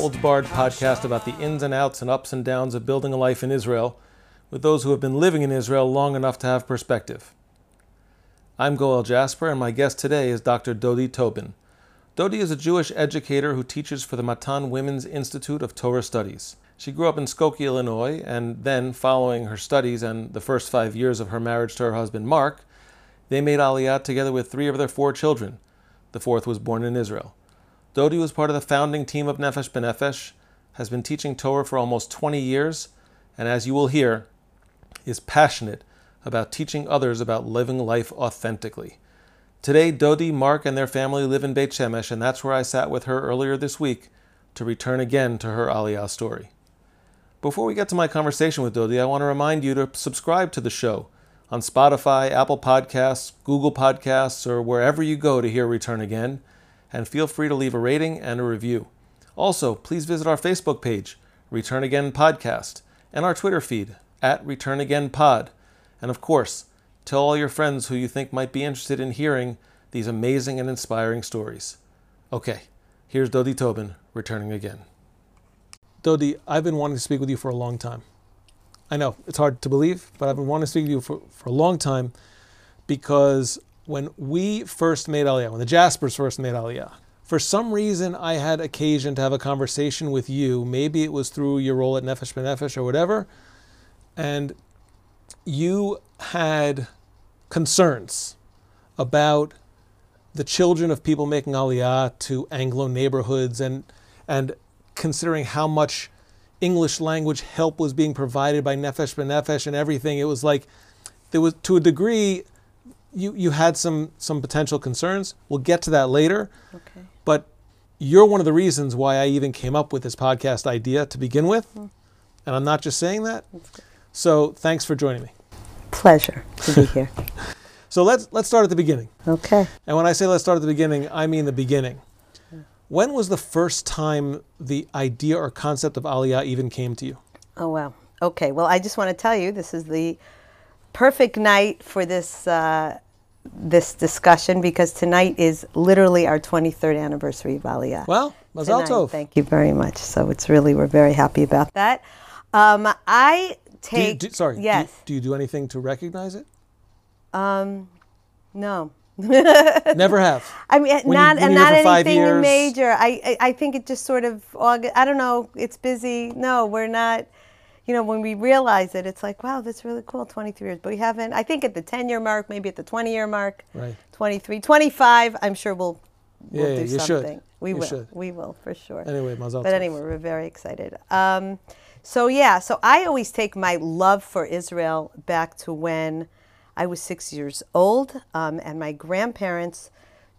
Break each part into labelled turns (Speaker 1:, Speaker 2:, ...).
Speaker 1: holds barred podcast about the ins and outs and ups and downs of building a life in Israel with those who have been living in Israel long enough to have perspective. I'm Goel Jasper, and my guest today is Dr. Dodi Tobin. Dodi is a Jewish educator who teaches for the Matan Women's Institute of Torah Studies. She grew up in Skokie, Illinois, and then, following her studies and the first five years of her marriage to her husband Marc, they made Aliyah together with three of their four children. The fourth was born in Israel. Dodi was part of the founding team of Nefesh B'Nefesh, has been teaching Torah for almost 20 years, and as you will hear, is passionate about teaching others about living life authentically. Today, Dodi, Marc, and their family live in Beit Shemesh, and that's where I sat with her earlier this week to return again to her Aliyah story. Before we get to my conversation with Dodi, I want to remind you to subscribe to the show on Spotify, Apple Podcasts, Google Podcasts, or wherever you go to hear Return Again, and feel free to leave a rating and a review. Also, please visit our Facebook page, Return Again Podcast, and our Twitter feed, at Return Again Pod. And of course, tell all your friends who you think might be interested in hearing these amazing and inspiring stories. Okay, here's Dodi Tobin returning again. Dodi, I've been wanting to speak with you for a long time. I know it's hard to believe, but I've been wanting to speak with you for, for a long time because when we first made Aliyah, when the Jaspers first made Aliyah, for some reason I had occasion to have a conversation with you. Maybe it was through your role at Nefesh B'Nefesh or whatever, and you had concerns about the children of people making Aliyah to Anglo neighborhoods and and considering how much English language help was being provided by Nefesh B'Nefesh and everything, it was like there was to a degree you you had some some potential concerns. We'll get to that later.
Speaker 2: Okay.
Speaker 1: But you're one of the reasons why I even came up with this podcast idea to begin with. Hmm. And I'm not just saying that. So thanks for joining me.
Speaker 2: Pleasure to be here.
Speaker 1: So let's let's start at the beginning.
Speaker 2: Okay.
Speaker 1: And when I say let's start at the beginning, I mean the beginning. Hmm. When was the first time the idea or concept of Aliyah even came to you?
Speaker 2: Oh, wow. Okay. Well, I just want to tell you this is the perfect night for this. Uh, this discussion because tonight is literally our 23rd anniversary of Aliyah.
Speaker 1: Well, Mazal
Speaker 2: Tonight.
Speaker 1: Tov.
Speaker 2: Thank you very much. So it's really we're very happy about that. Um, I
Speaker 1: Do you,
Speaker 2: take
Speaker 1: do, sorry. do you-
Speaker 2: Yes.
Speaker 1: Do you, do anything to recognize it?
Speaker 2: Um, no.
Speaker 1: Never have.
Speaker 2: I mean,
Speaker 1: When
Speaker 2: not and not anything
Speaker 1: years-
Speaker 2: major. I, I I think it just sort of August. I don't know. It's busy. No, we're not. You know, when we realize it, it's like, wow, that's really cool. 23 years, but we haven't. I think at the 10 year mark, maybe at the 20 year mark,
Speaker 1: Right.
Speaker 2: 23, 25. I'm sure we'll we'll
Speaker 1: Yeah,
Speaker 2: do
Speaker 1: you should.
Speaker 2: something. We
Speaker 1: You
Speaker 2: will.
Speaker 1: should.
Speaker 2: We will for sure.
Speaker 1: Anyway, Mazal
Speaker 2: But anyway, we're very excited. Um, so yeah, so I always take my love for Israel back to when I was six years old, um, and my grandparents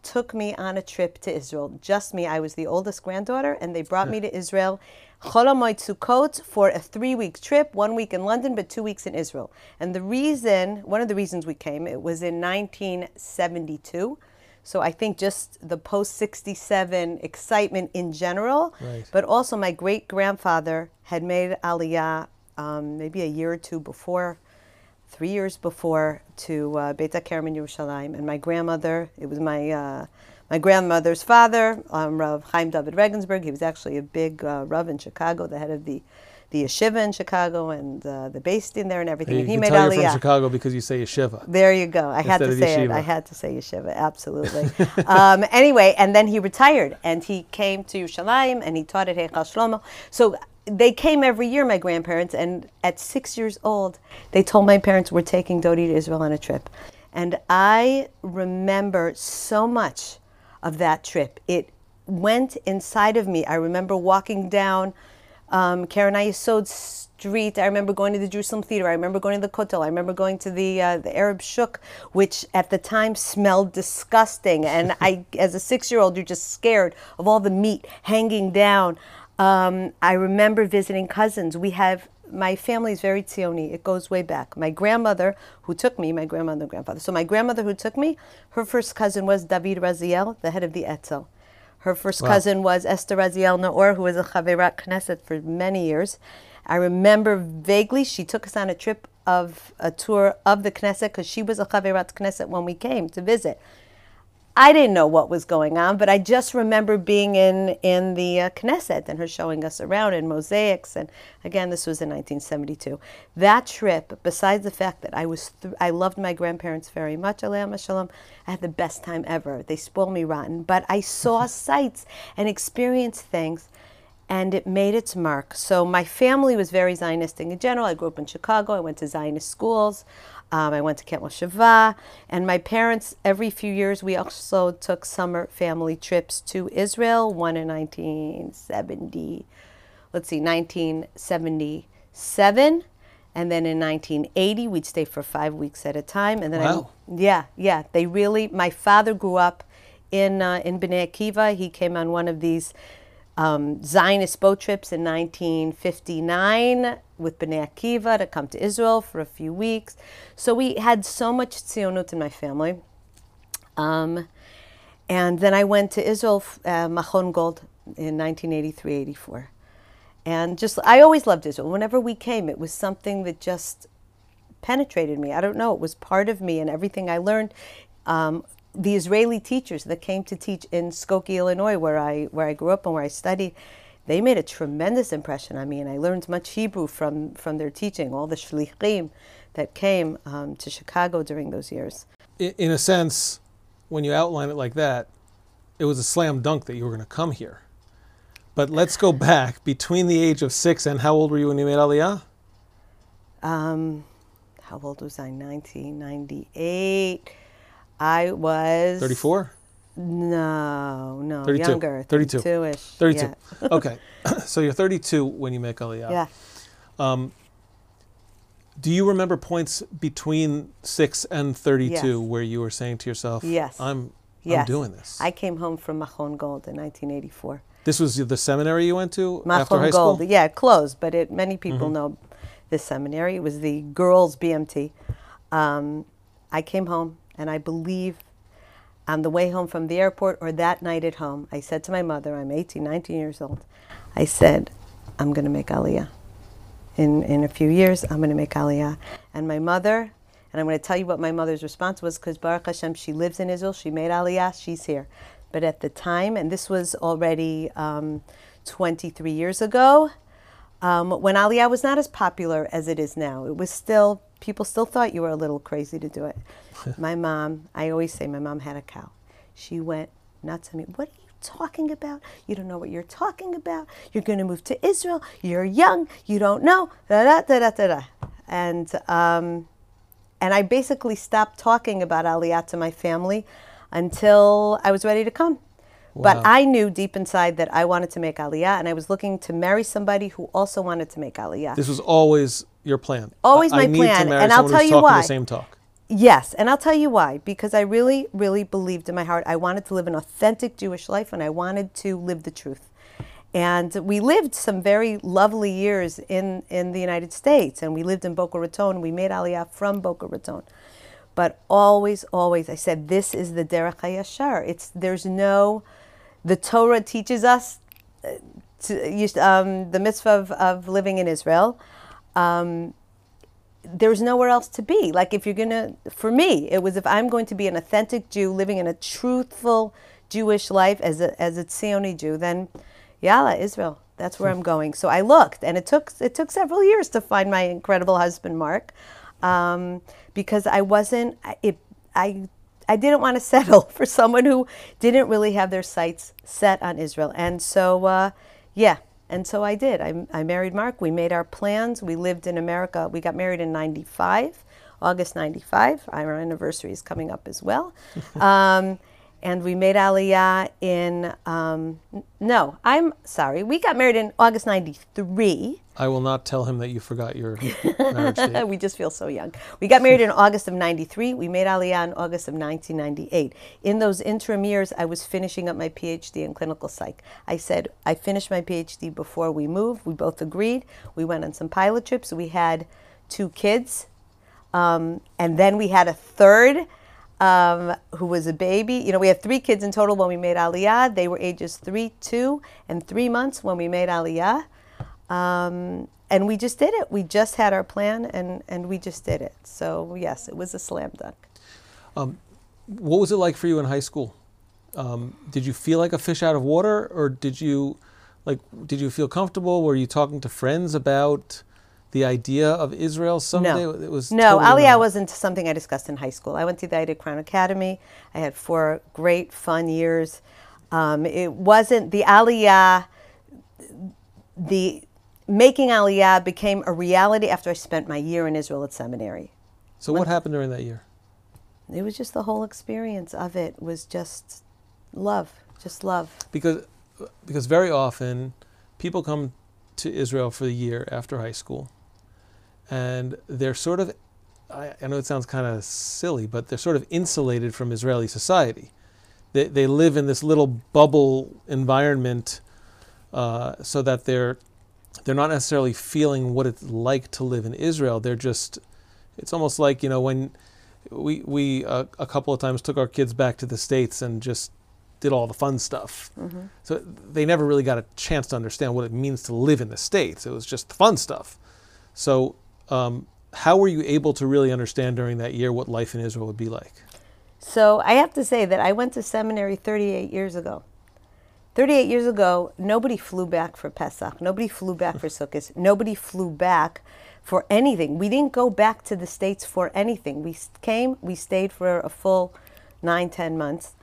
Speaker 2: took me on a trip to Israel. Just me. I was the oldest granddaughter, and they brought me to Israel. Chol HaMoed Sukkot for a three-week trip, one week in London, but two weeks in Israel. And the reason, one of the reasons we came, it was in 1972. So I think just the post 67 excitement in general,
Speaker 1: Right.
Speaker 2: but also my great grandfather had made Aliyah um, maybe a year or two before, three years before, to uh, Beit HaKerem in Yerushalayim. And my grandmother, it was my uh, my grandmother's father, um, Rav Chaim David Regensburg. He was actually a big uh, Rav in Chicago, the head of the the yeshiva in Chicago, and uh, the based in there and everything.
Speaker 1: You
Speaker 2: and he
Speaker 1: can
Speaker 2: made
Speaker 1: tell
Speaker 2: Aliyah.
Speaker 1: you're from Chicago because you say yeshiva.
Speaker 2: There you go. I had to say it.
Speaker 1: yeshiva.
Speaker 2: I had to say yeshiva. Absolutely. um, anyway, and then he retired and he came to Yerushalayim and he taught at Heichal Shlomo. So they came every year, my grandparents, and at six years old, they told my parents we're taking Dodi to Israel on a trip. And I remember so much of that trip. It went inside of me. I remember walking down um, Keren Hayesod Street. I remember going to the Jerusalem Theater. I remember going to the Kotel. I remember going to the uh, the Arab Shuk, which at the time smelled disgusting. And I, as a six-year-old, you're just scared of all the meat hanging down. Um, I remember visiting cousins. We have my family is very Tzioni. It goes way back. My grandmother, who took me, my grandmother and grandfather. So my grandmother who took me, her first cousin was David Raziel, the head of the Etzel. Her first
Speaker 1: Wow.
Speaker 2: cousin was Esther Raziel Naor, who was a Chaverat Knesset for many years. I remember vaguely she took us on a trip of a tour of the Knesset because she was a Chaverat Knesset when we came to visit. I didn't know what was going on, but I just remember being in in the uh, Knesset and her showing us around in mosaics. And again, this was in 1972. That trip, besides the fact that I was, th- I loved my grandparents very much, Aleichem Shalom, I had the best time ever. They spoiled me rotten, but I saw sights and experienced things and it made its mark. So my family was very Zionistic in general. I grew up in Chicago. I went to Zionist schools. Um, I went to Camp Moshavah. And my parents, every few years, we also took summer family trips to Israel, one in 1970, let's see, 1977. And then in 1980, we'd stay for five weeks at a time. And then,
Speaker 1: Wow.
Speaker 2: I, yeah, yeah, they really. My father grew up in uh, in Bnei Akiva. He came on one of these um, Zionist boat trips in 1959 with Bnei Akiva to come to Israel for a few weeks. So we had so much tzionut in my family. Um, and then I went to Israel, uh, Machon Gold, in 1983 84. And just, I always loved Israel. Whenever we came, it was something that just penetrated me. I don't know. It was part of me and everything I learned. Um, the Israeli teachers that came to teach in Skokie, Illinois, where I where I grew up and where I studied, they made a tremendous impression on me, and I learned much Hebrew from from their teaching. All the shlichim that came um, to Chicago during those years.
Speaker 1: In a sense, when you outline it like that, it was a slam dunk that you were going to come here. But let's go back between the age of six and how old were you when you made Aliyah?
Speaker 2: Um, how old was I? 1998. I was
Speaker 1: 34?
Speaker 2: No, no,
Speaker 1: 32.
Speaker 2: younger.
Speaker 1: 32.
Speaker 2: 32-ish.
Speaker 1: 32.
Speaker 2: Yeah.
Speaker 1: okay. so you're 32 when you make Aliyah.
Speaker 2: yeah.
Speaker 1: Do you remember points between 6 and 32
Speaker 2: Yes.
Speaker 1: where you were saying to yourself,
Speaker 2: Yes.
Speaker 1: I'm,
Speaker 2: Yes.
Speaker 1: I'm doing this?
Speaker 2: I came home from Machon Gold in 1984.
Speaker 1: this was the seminary you went to after high
Speaker 2: Gold,
Speaker 1: school?
Speaker 2: yeah, it closed, but it, many people
Speaker 1: Mm-hmm.
Speaker 2: know this seminary. It was the girls' BMT. Um, I came home, and I believe on the way home from the airport or that night at home, I said to my mother, I'm 18, 19 years old, I said, I'm going to make Aliyah. In, in a few years, I'm going to make Aliyah. And my mother, and I'm going to tell you what my mother's response was because Baruch Hashem, she lives in Israel, she made Aliyah, she's here. But at the time, and this was already um, 23 years ago, um, when Aliyah was not as popular as it is now. It was still, people still thought you were a little crazy to do it. my mom, I always say my mom had a cow. She went nuts at me. What are you talking about? You don't know what you're talking about. You're going to move to Israel. You're young. You don't know. Da da da da da da. And um, and I basically stopped talking about Aliyah to my family until I was ready to come.
Speaker 1: Wow.
Speaker 2: But I knew deep inside that I wanted to make Aliyah, and I was looking to marry somebody who also wanted to make Aliyah.
Speaker 1: This was always your plan.
Speaker 2: Always
Speaker 1: I,
Speaker 2: my
Speaker 1: I
Speaker 2: plan, and I'll tell you why.
Speaker 1: the same talk.
Speaker 2: Yes, and I'll tell you why. Because I really, really believed in my heart I wanted to live an authentic Jewish life and I wanted to live the truth. And we lived some very lovely years in, in the United States, and we lived in Boca Raton. We made Aliyah from Boca Raton. But always, always, I said, this is the Derech HaYashar. It's, there's no, the Torah teaches us uh, to, um, the mitzvah of, of living in Israel. Um, there's nowhere else to be. Like if you're gonna, for me, it was if I'm going to be an authentic Jew living in a truthful Jewish life as a as a Tzioni Jew, then yalla, Israel. That's where I'm going. So I looked, and it took it took several years to find my incredible husband, Marc, um, because I wasn't. I- It, I I didn't want to settle for someone who didn't really have their sights set on Israel, and so uh, yeah, and so I did. I, I married Marc. We made our plans. We lived in America. We got married in '95, August '95. Our anniversary is coming up as well. um, and we made Aliyah in, um, no, I'm sorry. We got married in August 93.
Speaker 1: I will not tell him that you forgot your marriage date.
Speaker 2: we just feel so young. We got married in August of 93. We made Aliyah in August of 1998. In those interim years, I was finishing up my PhD in clinical psych. I said, I finished my PhD before we moved. We both agreed. We went on some pilot trips. We had two kids. Um, and then we had a third um, who was a baby. You know, we had three kids in total when we made Aliyah. They were ages three, two, and three months when we made Aliyah. Um, and we just did it. We just had our plan and, and we just did it. So, yes, it was a slam dunk.
Speaker 1: What was it like for you in high school? um, did you feel like a fish out of water, or did you like did you feel comfortable? Were you talking to friends about the idea of Israel someday?
Speaker 2: No,
Speaker 1: it was
Speaker 2: no.
Speaker 1: totally
Speaker 2: Aliyah wasn't something I discussed in high school. I went to the Ida Crown Academy. I had four great, fun years. Um, it wasn't the Aliyah. The making Aliyah became a reality after I spent my year in Israel at seminary.
Speaker 1: So what happened during that year?
Speaker 2: It was just the whole experience of it was just love, just love.
Speaker 1: Because because very often people come to Israel for the year after high school, and they're sort of I, I know it sounds kind of silly, but they're sort of insulated from Israeli society. They they live in this little bubble environment, uh, so that they're they're not necessarily feeling what it's like to live in Israel. They're just it's almost like you know when we we uh, a couple of times took our kids back to the states and just did all the fun stuff. So they never really got a chance to understand what it means to live in the states. It was just the fun stuff. So um, how were you able to really understand during that year what life in Israel would be like?
Speaker 2: So I have to say that I went to seminary 38 years ago. 38 years ago, nobody flew back for Pesach. Nobody flew back for Sukkot. Nobody flew back for anything. We didn't go back to the States for anything. We came, we stayed for a full nine, ten months.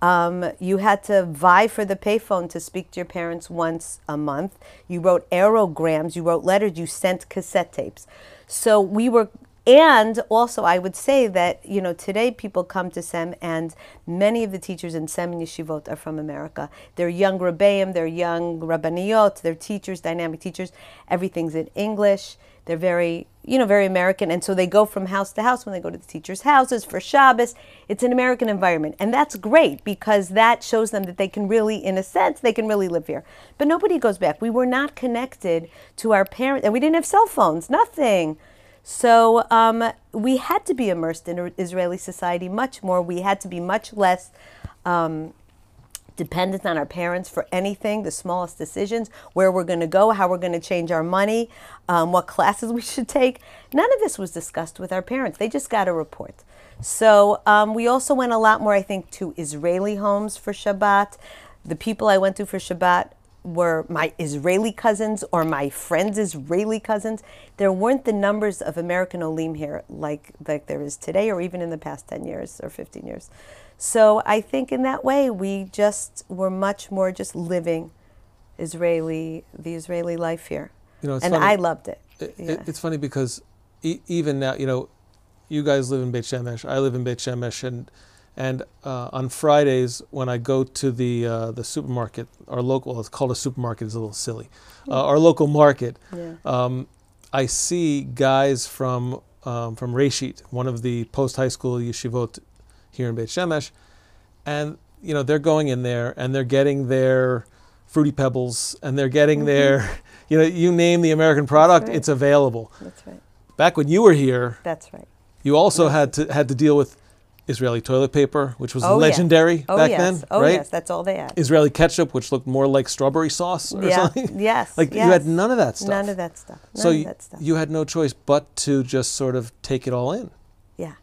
Speaker 2: Um, you had to vie for the payphone to speak to your parents once a month. You wrote aerograms, you wrote letters, you sent cassette tapes. So we were and also, I would say that you know today people come to SEM, and many of the teachers in SEM and yeshivot are from America. They're young rebbeim, they're young rabbaniyot, they're teachers, dynamic teachers. Everything's in English. They're very you know very American, and so they go from house to house when they go to the teachers' houses for Shabbos. It's an American environment, and that's great because that shows them that they can really, in a sense, they can really live here. But nobody goes back. We were not connected to our parents, and we didn't have cell phones. Nothing. So um, we had to be immersed in Israeli society much more. We had to be much less um, dependent on our parents for anything, the smallest decisions, where we're going to go, how we're going to change our money, um, what classes we should take. None of this was discussed with our parents. They just got a report. So um, we also went a lot more, I think, to Israeli homes for Shabbat. The people I went to for Shabbat were my Israeli cousins or my friends' Israeli cousins. There weren't the numbers of American Olim here like like there is today, or even in the past ten years or fifteen years. So I think in that way we just were much more just living Israeli the Israeli life here,
Speaker 1: You know,
Speaker 2: and
Speaker 1: funny.
Speaker 2: I loved it.
Speaker 1: It,
Speaker 2: Yeah.
Speaker 1: it, it's funny because e- even now, you know, you guys live in Beit Shemesh. I live in Beit Shemesh, and and uh, on Fridays when I go to the uh, the supermarket, our local, well, it's called a supermarket, is a little silly. Uh, our local market,
Speaker 2: Yeah.
Speaker 1: um, I see guys from um, from Reshit, one of the post high school yeshivot here in Beit Shemesh, and you know they're going in there and they're getting their fruity pebbles and they're getting their you know you name the American product,
Speaker 2: right.
Speaker 1: it's available.
Speaker 2: That's right.
Speaker 1: Back when you were here,
Speaker 2: That's right.
Speaker 1: you also had to had to deal with Israeli toilet paper, which was
Speaker 2: Oh,
Speaker 1: legendary
Speaker 2: Oh
Speaker 1: back
Speaker 2: yes.
Speaker 1: then,
Speaker 2: oh
Speaker 1: right?
Speaker 2: yes. That's all they had.
Speaker 1: Israeli ketchup, which looked more like strawberry sauce or
Speaker 2: yeah.
Speaker 1: something.
Speaker 2: Yes.
Speaker 1: like you had none of that stuff.
Speaker 2: None of that stuff. None
Speaker 1: so
Speaker 2: that stuff.
Speaker 1: you had no choice but to just sort of take it all in.
Speaker 2: Yeah,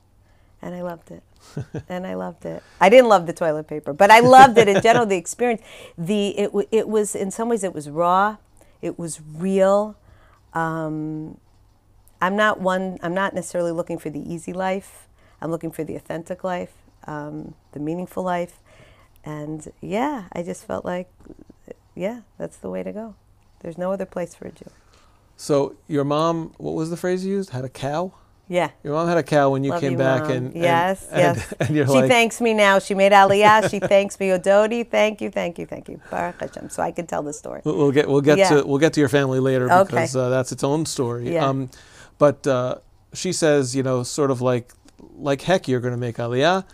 Speaker 2: and I loved it. and I loved it. I didn't love the toilet paper, but I loved it in general. The experience, the it it was in some ways it was raw, it was real. Um, I'm not one. I'm not necessarily looking for the easy life. I'm looking for the authentic life, um, the meaningful life, and yeah, I just felt like, yeah, that's the way to go. There's no other place for a Jew.
Speaker 1: So your mom, what was the phrase you used? Had a cow.
Speaker 2: Yeah.
Speaker 1: Your mom had a cow when you
Speaker 2: Love
Speaker 1: came
Speaker 2: you,
Speaker 1: back, and and-
Speaker 2: yes,
Speaker 1: and,
Speaker 2: yes.
Speaker 1: and
Speaker 2: she
Speaker 1: like,
Speaker 2: thanks me now. She made Aliyah. she thanks me, Ododi. Thank you, thank you, thank you. Baruch Hashem. So I can tell the story.
Speaker 1: We'll get we'll get
Speaker 2: Yeah.
Speaker 1: to we'll get to your family later
Speaker 2: Okay.
Speaker 1: because uh, that's its own story.
Speaker 2: Yeah.
Speaker 1: Um, but uh, she says, you know, sort of like like heck, you're going to make Aliyah,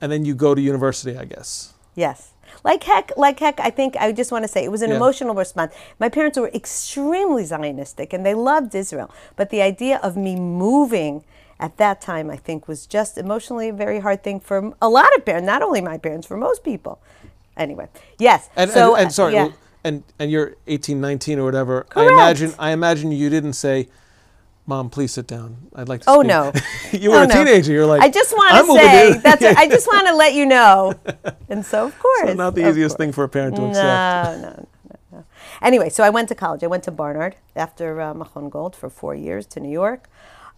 Speaker 1: and then you go to university, I guess.
Speaker 2: Yes. Like heck, like heck, I think I just want to say it was an
Speaker 1: Yeah.
Speaker 2: emotional response. My parents were extremely Zionistic and they loved Israel. But the idea of me moving at that time, I think, was just emotionally a very hard thing for a lot of parents, not only my parents, for most people. Anyway, yes.
Speaker 1: And
Speaker 2: so,
Speaker 1: and, and sorry,
Speaker 2: yeah.
Speaker 1: and and you're 18, 19 or whatever. I imagine I imagine you didn't say, Mom, please sit down. I'd like to.
Speaker 2: Oh
Speaker 1: speak."
Speaker 2: no.
Speaker 1: you were
Speaker 2: Oh,
Speaker 1: a
Speaker 2: no.
Speaker 1: teenager. You're like.
Speaker 2: I just want
Speaker 1: "I'm
Speaker 2: to say
Speaker 1: to-"
Speaker 2: that's. I just want to let you know. And so of course.
Speaker 1: So not the easiest
Speaker 2: course.
Speaker 1: thing for a parent to accept.
Speaker 2: No, no, no, no, no. Anyway, so I went to college. I went to Barnard after uh, Machon Gold for four years to New York.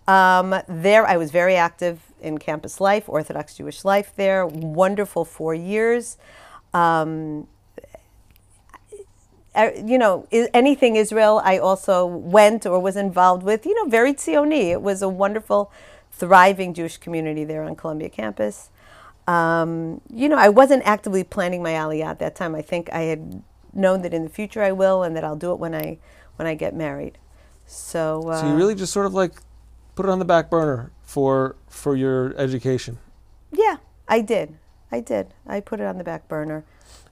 Speaker 2: Um, there, I was very active in campus life, Orthodox Jewish life there. Wonderful four years. Um, you know, anything Israel, I also went or was involved with. You know, very Tzioni. It was a wonderful, thriving Jewish community there on Columbia campus. Um, you know, I wasn't actively planning my aliyah at that time. I think I had known that in the future I will, and that I'll do it when I when I get married. So, uh,
Speaker 1: So you really just sort of like put it on the back burner for for your education.
Speaker 2: yeah, I did. I did. I put it on the back burner.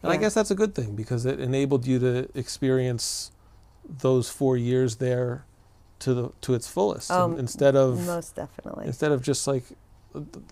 Speaker 1: And I guess that's a good thing because it enabled you to experience those four years there to the to its fullest
Speaker 2: Oh,
Speaker 1: And um, instead of
Speaker 2: Most definitely.
Speaker 1: instead of just like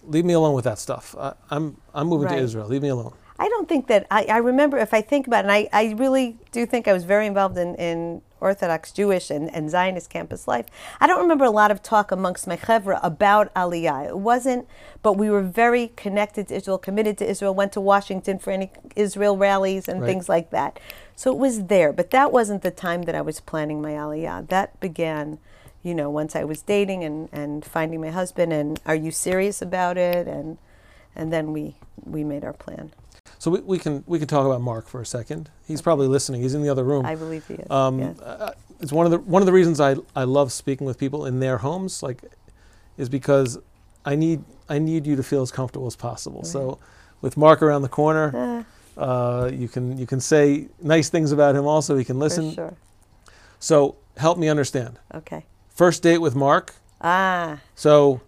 Speaker 1: leave me alone with that stuff. I, I'm I'm moving
Speaker 2: Right.
Speaker 1: to Israel. Leave me alone.
Speaker 2: I don't think that I, I remember if I think about it, and I, I really do think I was very involved in, in Orthodox Jewish and, and Zionist campus life. I don't remember a lot of talk amongst my chevra about Aliyah. It wasn't, but we were very connected to Israel, committed to Israel, went to Washington for any Israel rallies and
Speaker 1: Right.
Speaker 2: things like that. So it was there, but that wasn't the time that I was planning my Aliyah. That began, you know, once I was dating and, and finding my husband and are you serious about it? And, and then we, we made our plan.
Speaker 1: So we, we can we can talk about Marc for a second. He's probably listening. He's in the other room.
Speaker 2: I believe he is.
Speaker 1: Um,
Speaker 2: yes.
Speaker 1: uh, it's one of the one of the reasons I, I love speaking with people in their homes, like, is because I need I need you to feel as comfortable as possible. So, with Marc around the corner,
Speaker 2: Uh,
Speaker 1: uh, you can you can say nice things about him. Also, he can listen.
Speaker 2: Sure.
Speaker 1: So help me understand.
Speaker 2: Okay.
Speaker 1: First date with Marc.
Speaker 2: Ah,
Speaker 1: So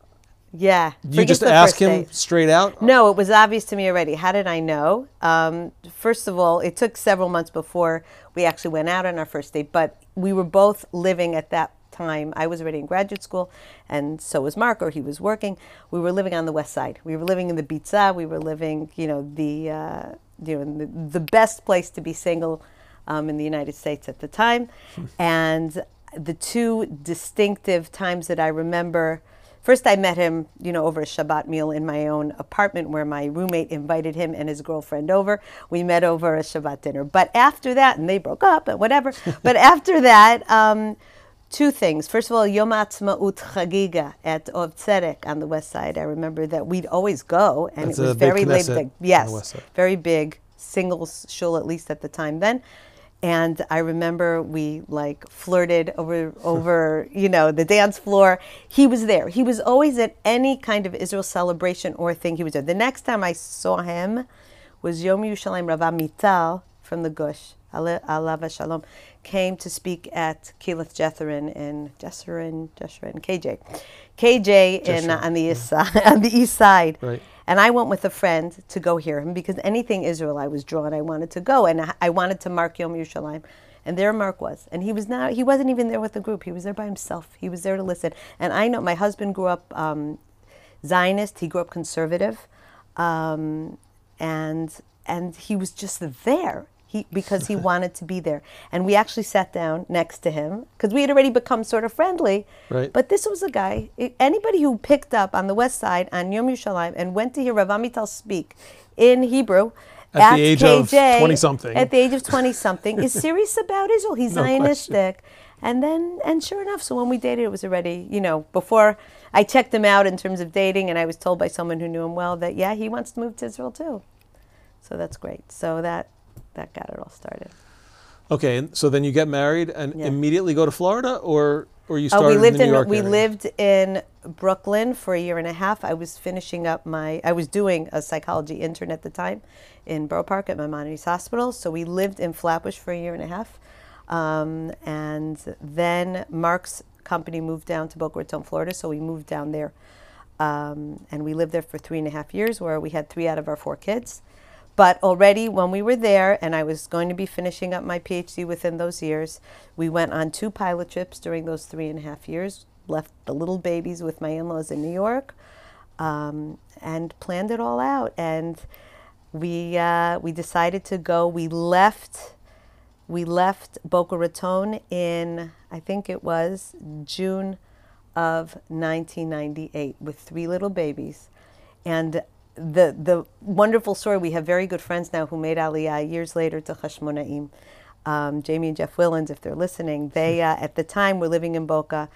Speaker 2: yeah.
Speaker 1: you just ask him
Speaker 2: date.
Speaker 1: straight out.
Speaker 2: No, it was obvious to me already. How did I know? Um, first of all, it took several months before we actually went out on our first date, but we were both living at that time. I was already in graduate school, and so was Marc, or he was working. We were living on the west side. We were living in the Bitza. We were living, you know, the uh, you know the, the best place to be single um, in the United States at the time, and the two distinctive times that I remember. First, I met him, you know, over a Shabbat meal in my own apartment where my roommate invited him and his girlfriend over. We met over a Shabbat dinner. But after that, and they broke up and whatever, but after that, um, two things. First of all, Yom Ha'atzmaut Chagiga at Ohab Zedek on the west side. I remember that we'd always go, and
Speaker 1: That's
Speaker 2: it was very
Speaker 1: on the
Speaker 2: Yes, very big singles shul at least at the time then and i remember we like flirted over over you know the dance floor. He was there. He was always at any kind of israel celebration or thing he was there the next time i saw him was yom yerushalayim rav amital from the gush. Ale- alav shalom. Came to speak at Keilith Jetherin in Jesserin, Jesserin, KJ, KJ in
Speaker 1: Jeshurun,
Speaker 2: on the east side, on the east side.
Speaker 1: Right.
Speaker 2: And I went with a friend to go hear him because anything Israel I was drawn, I wanted to go, and I- wanted to mark Yom Yerushalayim. And there Marc was, and he was not. He wasn't even there with the group. He was there by himself. He was there to listen. And I know my husband grew up um, Zionist. He grew up conservative, um, and and he was just there. He, because he wanted to be there. And we actually sat down next to him because we had already become sort of friendly.
Speaker 1: Right.
Speaker 2: But this was a guy, anybody who picked up on the west side on Yom Yerushalayim and went to hear Rav Amital speak in Hebrew
Speaker 1: At the age of 20-something.
Speaker 2: At the age of 20 something, is serious about Israel. He's
Speaker 1: No question.
Speaker 2: Zionistic. And then, and sure enough, so when we dated, it was already, you know, before I checked him out in terms of dating, and I was told by someone who knew him well that, yeah, he wants to move to Israel too. So that's great. So that that got it all started.
Speaker 1: Okay, and so then you get married and
Speaker 2: Yeah.
Speaker 1: immediately go to Florida, or or you
Speaker 2: Oh,
Speaker 1: started
Speaker 2: we lived
Speaker 1: in
Speaker 2: in we
Speaker 1: area?
Speaker 2: lived in Brooklyn for a year and a half. I was finishing up my I was doing a psychology intern at the time in Borough Park at Maimonides Hospital. So we lived in Flatbush for a year and a half, um, and then Marc's company moved down to Boca Raton, Florida. So we moved down there, um, and we lived there for three and a half years, where we had three out of our four kids. But already when we were there, and I was going to be finishing up my PhD within those years, we went on two pilot trips during those three and a half years, left the little babies with my in laws in New York, um, and planned it all out. And we, uh, we decided to go. We left. We left Boca Raton in, I think it was June of 1998 with three little babies. And the, the wonderful story, we have very good friends now who made Aliyah years later to Hashmonaim. Um, Jamie and Jeff Willens, if they're listening, they uh, at the time were living in Boca.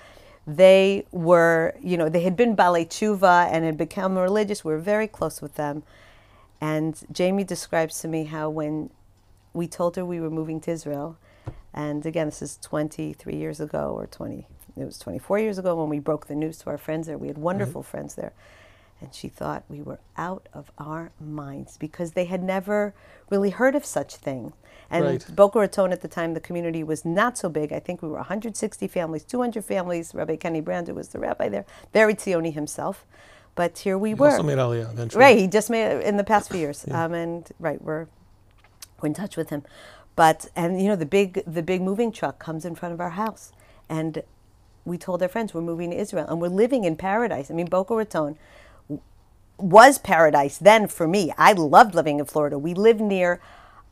Speaker 2: They were, you know, they had been Balei Tshuva and had become religious. We were very close with them. And Jamie describes to me how when we told her we were moving to Israel, and again, this is 23 years ago or 20, it was 24 years ago when we broke the news to our friends there. We had wonderful friends there. And she thought we were out of our minds because they had never really heard of such thing. And
Speaker 1: Right.
Speaker 2: Boca Raton at the time, the community was not so big. I think we were 160 families, 200 families. Rabbi Kenny Brander was the rabbi there, very Tzioni himself. But here we
Speaker 1: He
Speaker 2: were.
Speaker 1: also made Aliyah eventually.
Speaker 2: Right, he just made it in the past few years, um, and right, we're we're in touch with him. But and you know the big the big moving truck comes in front of our house, and we told our friends we're moving to Israel and we're living in paradise. I mean, Boca Raton was paradise then for me. I loved living in Florida. We lived near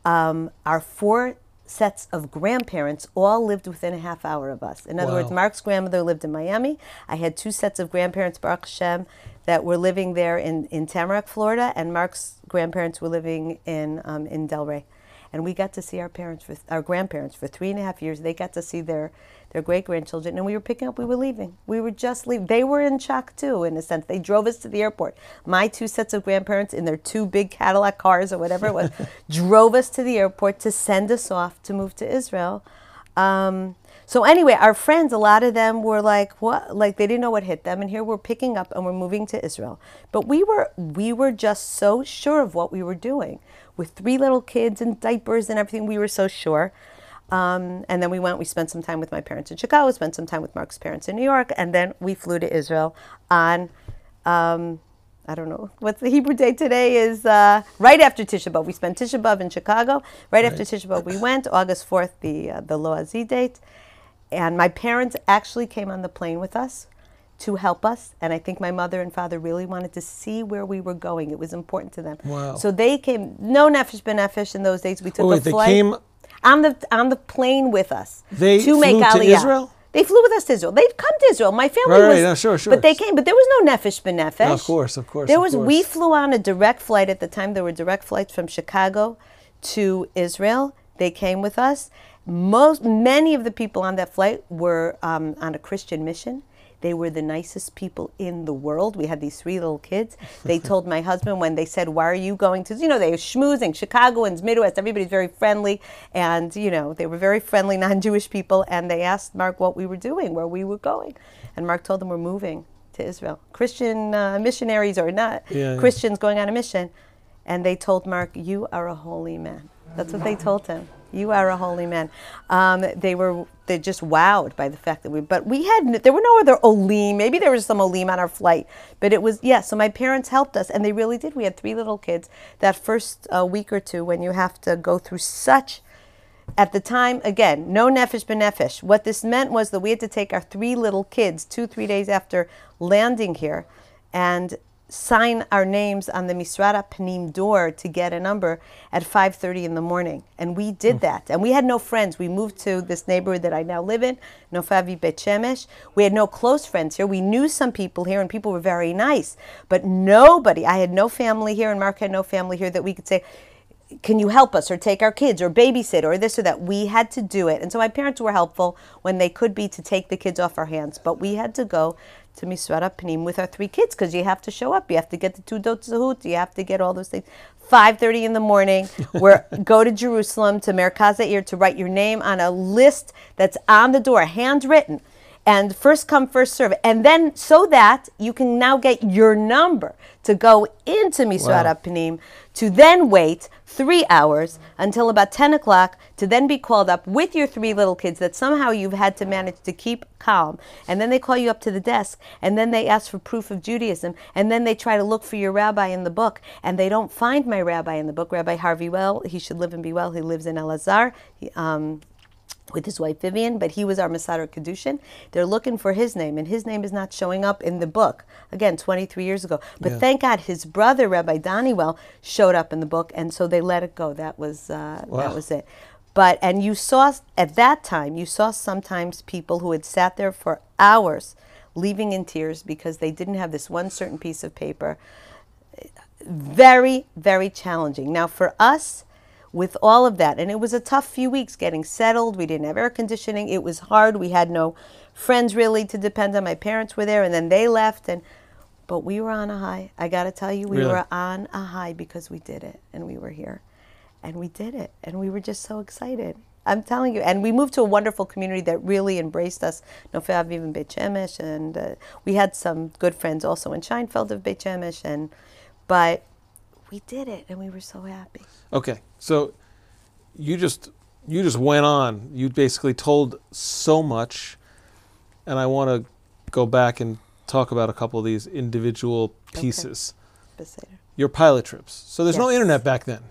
Speaker 2: um, our four sets of grandparents all lived within a half hour of us. In other
Speaker 1: Wow.
Speaker 2: words, Marc's grandmother lived in Miami. I had two sets of grandparents, Baruch Hashem, that were living there in, in Tamarac, Florida, and Marc's grandparents were living in um, in Delray. And we got to see our parents, for, our grandparents, for three and a half years. They got to see their their great grandchildren, and we were picking up. We were leaving. We were just leaving. They were in shock too, in a sense. They drove us to the airport. My two sets of grandparents in their two big Cadillac cars or whatever it was, drove us to the airport to send us off to move to Israel. Um, so anyway, our friends, a lot of them were like, "What?" Like they didn't know what hit them, and here we're picking up and we're moving to Israel. But we were we were just so sure of what we were doing, with three little kids and diapers and everything. We were so sure. Um, and then we went. We spent some time with my parents in Chicago. Spent some time with Marc's parents in New York, and then we flew to Israel on. Um, I don't know what's the Hebrew day today is uh, right after Tisha B'av. We spent Tisha B'av in Chicago. Right, after Tisha B'av, we went August fourth, the uh, the Loazi date, and my parents actually came on the plane with us to help us. And I think my mother and father really wanted to see where we were going. It was important to them.
Speaker 1: Wow.
Speaker 2: So they came. No Nefesh B'Nefesh in those days. We took
Speaker 1: Oh,
Speaker 2: a
Speaker 1: wait, they
Speaker 2: flight
Speaker 1: came-
Speaker 2: on the on the plane with us.
Speaker 1: They
Speaker 2: to make
Speaker 1: flew to
Speaker 2: Aliyah.
Speaker 1: Israel?
Speaker 2: They flew with us to Israel. They'd come to Israel. My family
Speaker 1: Right,
Speaker 2: was,
Speaker 1: right, no, sure, sure.
Speaker 2: but they came. But there was no Nefesh B'Nefesh.
Speaker 1: Of course, of course,
Speaker 2: There was. We flew on a direct flight at the time. There were direct flights from Chicago to Israel. They came with us. Most, many of the people on that flight were um, on a Christian mission. They were the nicest people in the world. We had these three little kids. They told my husband when they said, "Why are you going to?" You know, they were schmoozing. Chicagoans, Midwest, everybody's very friendly, and you know, they were very friendly non-Jewish people. And they asked Marc what we were doing, where we were going, and Marc told them we're moving to Israel. Christian uh, missionaries or not,
Speaker 1: Yeah, yeah.
Speaker 2: Christians going on a mission, and they told Marc, "You are a holy man." That's what they told him. You are a holy man. Um, they were they just wowed by the fact that we. But we had there were no other olim. Maybe there was some olim on our flight, but it was yeah. So my parents helped us, and they really did. We had three little kids. That first uh, week or two, when you have to go through such at the time, again, no Nefesh B'Nefesh. What this meant was that we had to take our three little kids two, three days after landing here and sign our names on the Misrad HaPanim door to get a number at 5.30 in the morning. And we did mm. that. And we had no friends. We moved to this neighborhood that I now live in, Nofei Aviv Bet Shemesh. We had no close friends here. We knew some people here, and people were very nice. But nobody, I had no family here, and Marc had no family here that we could say, can you help us or take our kids or babysit or this or that? We had to do it. And so my parents were helpful when they could be to take the kids off our hands. But we had to go to Misrad HaPanim with our three kids because you have to show up. You have to get the teudat zehut. You have to get all those things. 5.30 in the morning, where go to Jerusalem, to Merkaz Ha'ir, to write your name on a list that's on the door, handwritten and first come first serve. And then so that you can now get your number to go into Misrata
Speaker 1: Wow.
Speaker 2: Panim to then wait three hours until about 10 o'clock to then be called up with your three little kids that somehow you've had to manage to keep calm. And then they call you up to the desk and then they ask for proof of Judaism and then they try to look for your rabbi in the book and they don't find my rabbi in the book. Rabbi Harvey Well he should live and be well. He lives in Elazar. He, um, with his wife Vivian, but he was our Mesader Kiddushin. They're looking for his name, and his name is not showing up in the book. Again, 23 years ago. But
Speaker 1: Yeah.
Speaker 2: thank God his brother, Rabbi Daniwell, showed up in the book, and so they let it go. That was uh,
Speaker 1: Wow.
Speaker 2: that was it. But and you saw at that time, you saw sometimes people who had sat there for hours leaving in tears because they didn't have this one certain piece of paper. Very, very challenging. Now, for us, with all of that, and it was a tough few weeks getting settled. We didn't have air conditioning. It was hard. We had no friends really to depend on. My parents were there, and then they left, and but we were on a high. I got to tell you, we
Speaker 1: Really?
Speaker 2: were on a high because we did it, and we were here, and we did it, and we were just so excited. I'm telling you, and we moved to a wonderful community that really embraced us. Nofei Aviv and Beit Shemesh, and uh, we had some good friends also in Scheinfeld of Beit Shemesh, and but we did it, and we were so happy.
Speaker 1: Okay, so you just you just went on. You basically told so much, and I want to go back and talk about a couple of these individual pieces.
Speaker 2: Beseder.
Speaker 1: Your pilot trips. So there's no internet back then.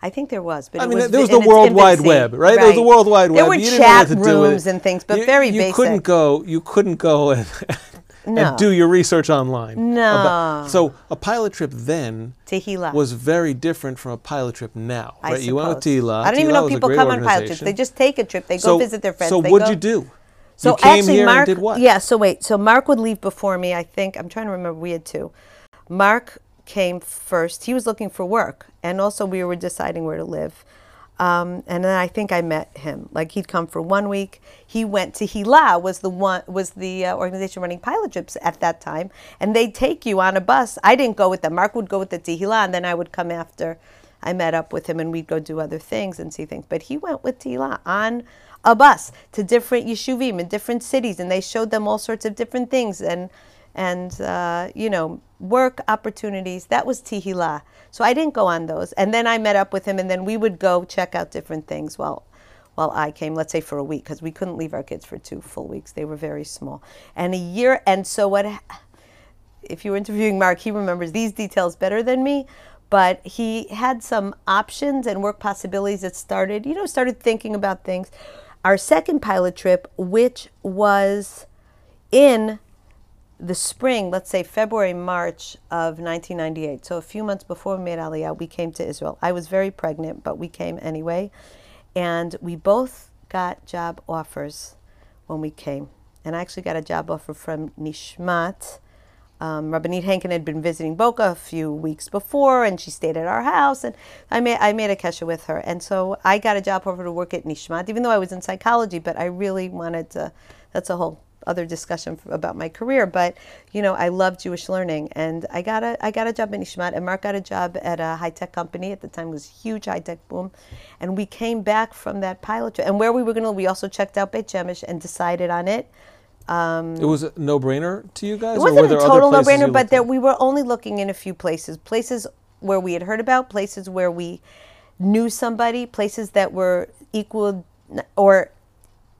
Speaker 2: I think there was, but
Speaker 1: I
Speaker 2: it
Speaker 1: mean,
Speaker 2: was
Speaker 1: there was the World Wide. Web, right? There was the World Wide Web.
Speaker 2: There were
Speaker 1: You
Speaker 2: chat rooms and things, but
Speaker 1: you,
Speaker 2: very
Speaker 1: you
Speaker 2: basic.
Speaker 1: couldn't go. You couldn't go and,
Speaker 2: No.
Speaker 1: and do your research online.
Speaker 2: No.
Speaker 1: about- so a pilot trip then
Speaker 2: Tehillah.
Speaker 1: was very different from a pilot trip now,
Speaker 2: I
Speaker 1: right? You went with
Speaker 2: suppose.
Speaker 1: Tehillah.
Speaker 2: I don't even know people come on pilot trips. They just take a trip. They go
Speaker 1: so,
Speaker 2: visit their friends.
Speaker 1: So
Speaker 2: they
Speaker 1: what'd
Speaker 2: go-
Speaker 1: you do?
Speaker 2: So
Speaker 1: you came
Speaker 2: actually,
Speaker 1: here
Speaker 2: Marc.
Speaker 1: and did what?
Speaker 2: Yeah. So wait. So Marc would leave before me. I think I'm trying to remember. We had two. Marc came first. He was looking for work, and also we were deciding where to live. Um, and then I think I met him. Like he'd come for one week. He went to Hila was the one was the uh, organization running pilot trips at that time, and they'd take you on a bus. I didn't go with them. Marc would go with the Tehillah, and then I would come after. I met up with him, and we'd go do other things and see things. But he went with Tehillah on a bus to different yeshuvim in different cities, and they showed them all sorts of different things and and uh, you know work opportunities. That was Tehillah. So I didn't go on those, and then I met up with him, and then we would go check out different things. While while I came, let's say for a week, because we couldn't leave our kids for two full weeks. They were very small, and a year. And so what? If you were interviewing Marc, he remembers these details better than me. But he had some options and work possibilities that started, you know, started thinking about things. Our second pilot trip, which was in the spring, let's say February, March of 1998. So a few months before we made Aliyah, we came to Israel. I was very pregnant, but we came anyway. And we both got job offers when we came. And I actually got a job offer from Nishmat. Um, Rabbanit Henkin had been visiting Boca a few weeks before, and she stayed at our house, and I made I made a kesha with her, and so I got a job offer to work at Nishmat, even though I was in psychology, but I really wanted to. That's a whole other discussion about my career, but you know I love Jewish learning, and I got a I got a job in Nishmat, and Marc got a job at a high tech company at the time it was a huge high tech boom, and we came back from that pilot trip, and where we were going to, we also checked out Beit Shemesh and decided on it.
Speaker 1: Um, it was a no-brainer to you guys,
Speaker 2: It wasn't a total no-brainer, but
Speaker 1: looked
Speaker 2: there, we were only looking in a few places. Places where we had heard about, places where we knew somebody, places that were equal or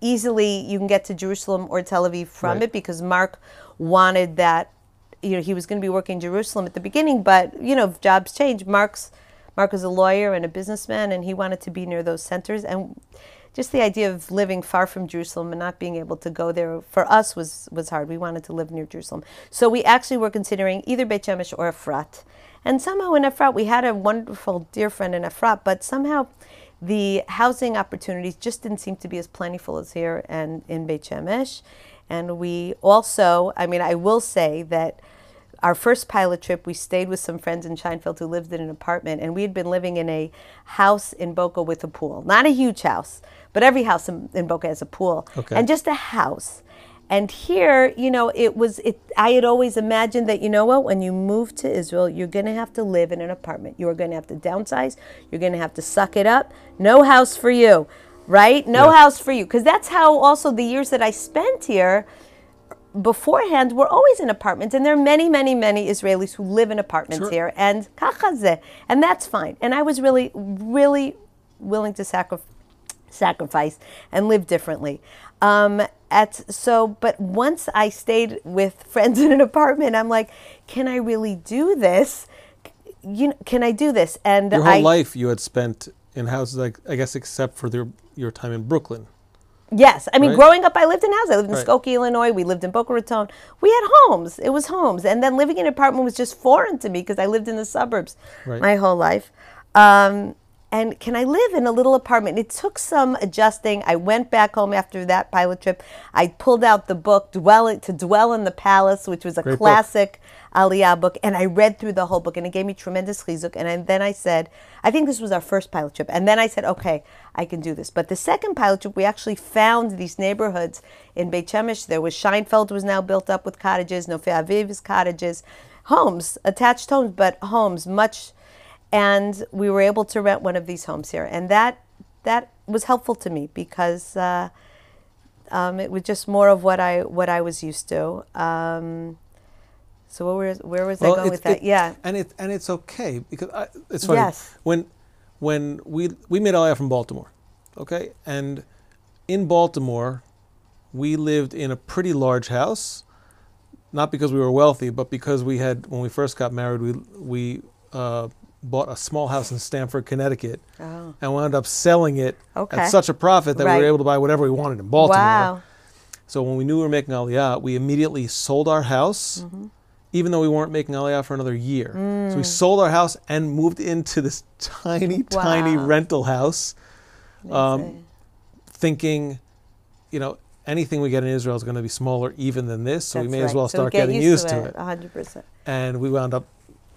Speaker 2: easily you can get to Jerusalem or Tel Aviv from
Speaker 1: Right.
Speaker 2: it because Marc wanted that. You know, he was going to be working in Jerusalem at the beginning, but you know, jobs change. Marc's Marc was a lawyer and a businessman, and he wanted to be near those centers. And just the idea of living far from Jerusalem and not being able to go there for us was was hard. We wanted to live near Jerusalem, so we actually were considering either Beit Shemesh or Efrat. And somehow in Efrat, we had a wonderful dear friend in Efrat, but somehow the housing opportunities just didn't seem to be as plentiful as here and in Beit Shemesh. And we also, I mean, I will say that our first pilot trip, we stayed with some friends in Scheinfeld who lived in an apartment, and we had been living in a house in Boca with a pool. Not a huge house, but every house in, in Boca has a pool.
Speaker 1: Okay.
Speaker 2: And just a house. And here, you know, it was, it, I had always imagined that, you know what, when you move to Israel, you're going to have to live in an apartment. You are going to have to downsize. You're going to have to suck it up. No house for you, right? No
Speaker 1: Yeah.
Speaker 2: house for you. Because that's how also the years that I spent here, beforehand were always in apartments and there are many many many israelis who live in apartments
Speaker 1: Sure.
Speaker 2: here and kachaze and that's fine and i was really really willing to sacri- sacrifice and live differently um, at so but once i stayed with friends in an apartment i'm like can i really do this you know, can i do this and
Speaker 1: Your whole
Speaker 2: I,
Speaker 1: life you had spent in houses, like I guess, except for your your time in Brooklyn.
Speaker 2: Yes, I mean,
Speaker 1: Right?
Speaker 2: growing up, I lived in houses. I lived in
Speaker 1: Right.
Speaker 2: Skokie, Illinois. We lived in Boca Raton. We had homes. It was homes, and then living in an apartment was just foreign to me because I lived in the suburbs
Speaker 1: Right.
Speaker 2: my whole life. Um, And can I live in a little apartment? It took some adjusting. I went back home after that pilot trip. I pulled out the book, Dwell, To Dwell in the Palace, which was a
Speaker 1: Great book.
Speaker 2: classic Aliyah book. And I read through the whole book and it gave me tremendous chizuk. And I- then I said, I think this was our first pilot trip. And then I said, okay, I can do this. But the second pilot trip, we actually found these neighborhoods in Beit Shemesh. There was Scheinfeld was now built up with cottages, Nofei Aviv's cottages, homes, attached homes, but homes much and we were able to rent one of these homes here, and that that was helpful to me because uh, um, it was just more of what I what I was used to. Um, so where was where was I going with that?
Speaker 1: it-
Speaker 2: yeah,
Speaker 1: and it and it's okay because I, it's funny
Speaker 2: Yes.
Speaker 1: when when we we made Aliyah from Baltimore, okay, and in Baltimore, we lived in a pretty large house, not because we were wealthy, but because we had when we first got married, we we uh, bought a small house in Stamford, Connecticut,
Speaker 2: Oh.
Speaker 1: and wound up selling it
Speaker 2: Okay.
Speaker 1: at such a profit that we were able to buy whatever we wanted in Baltimore.
Speaker 2: wow,
Speaker 1: So when we knew we were making Aliyah, we immediately sold our house,
Speaker 2: Mm-hmm.
Speaker 1: even though we weren't making Aliyah for another year. So
Speaker 2: Mm.
Speaker 1: we sold our house and moved into this tiny, tiny rental house, um, thinking, you know, anything we get in Israel is going to be smaller even than this. So we
Speaker 2: That's
Speaker 1: may as
Speaker 2: right.
Speaker 1: well
Speaker 2: So
Speaker 1: start
Speaker 2: get
Speaker 1: getting used to it.
Speaker 2: hundred percent.
Speaker 1: And we wound up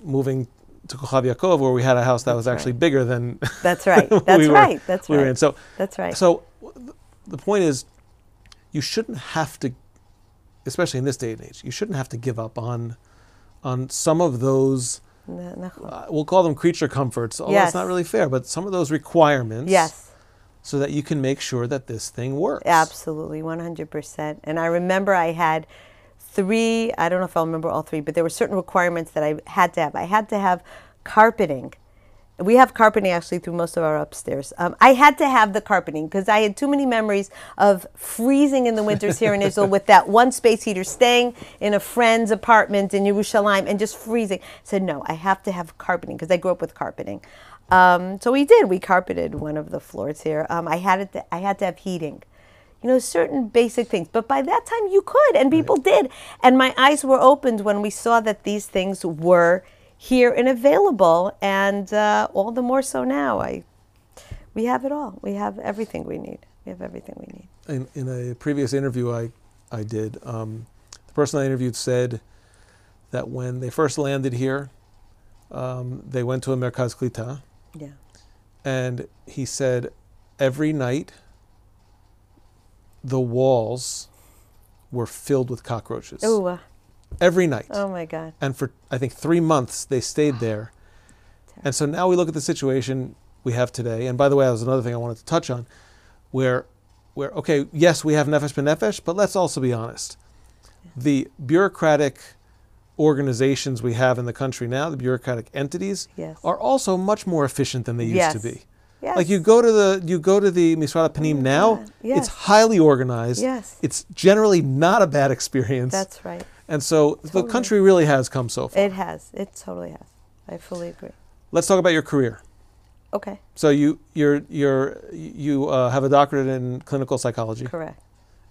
Speaker 1: moving to Kochav Yaakov, where we had a house that was actually
Speaker 2: right.
Speaker 1: bigger than
Speaker 2: That's right.
Speaker 1: we
Speaker 2: That's
Speaker 1: were-
Speaker 2: right. That's
Speaker 1: we were
Speaker 2: right.
Speaker 1: in. So
Speaker 2: That's right.
Speaker 1: so the point is, you shouldn't have to, especially in this day and age, you shouldn't have to give up on, on some of those. Uh, we'll call them creature comforts, although
Speaker 2: Yes.
Speaker 1: it's not really fair. But some of those requirements,
Speaker 2: Yes.
Speaker 1: so that you can make sure that this thing works.
Speaker 2: Absolutely, 100%. And I remember I had three, I don't know if I'll remember all three, but there were certain requirements that I had to have. I had to have carpeting. We have carpeting actually through most of our upstairs. Um, I had to have the carpeting because I had too many memories of freezing in the winters here in Israel with that one space heater, staying in a friend's apartment in Yerushalayim and just freezing. I said, no, I have to have carpeting because I grew up with carpeting. Um, so we did. We carpeted one of the floors here. Um, I had it. To, I had to have heating you know, certain basic things. But by that time, you could, and people did. And my eyes were opened when we saw that these things were here and available, and uh, all the more so now. I, we have it all. We have everything we need. We have everything we need.
Speaker 1: In, in a previous interview I, I did, um, the person I interviewed said that when they first landed here, um, they went to a Merkaz Klita,
Speaker 2: Yeah.
Speaker 1: and he said every night the walls were filled with cockroaches.
Speaker 2: Ooh.
Speaker 1: Every night.
Speaker 2: Oh my God.
Speaker 1: And for, I think, three months they stayed ah. there. And so now we look at the situation we have today. And by the way, that was another thing I wanted to touch on, where, where okay, yes, we have Nefesh B'Nefesh, but let's also be honest. The bureaucratic organizations we have in the country now, the bureaucratic entities,
Speaker 2: Yes.
Speaker 1: are also much more efficient than they used
Speaker 2: Yes.
Speaker 1: to be.
Speaker 2: Yes.
Speaker 1: Like you go to the you go to the Misrad HaPanim now,
Speaker 2: God. Yes.
Speaker 1: it's highly organized.
Speaker 2: Yes.
Speaker 1: It's generally not a bad experience.
Speaker 2: That's right.
Speaker 1: and so the country really has come so far.
Speaker 2: It has. It totally has. I fully agree.
Speaker 1: Let's talk about your career.
Speaker 2: Okay.
Speaker 1: So you you're you're you uh, have a doctorate in clinical psychology,
Speaker 2: Correct.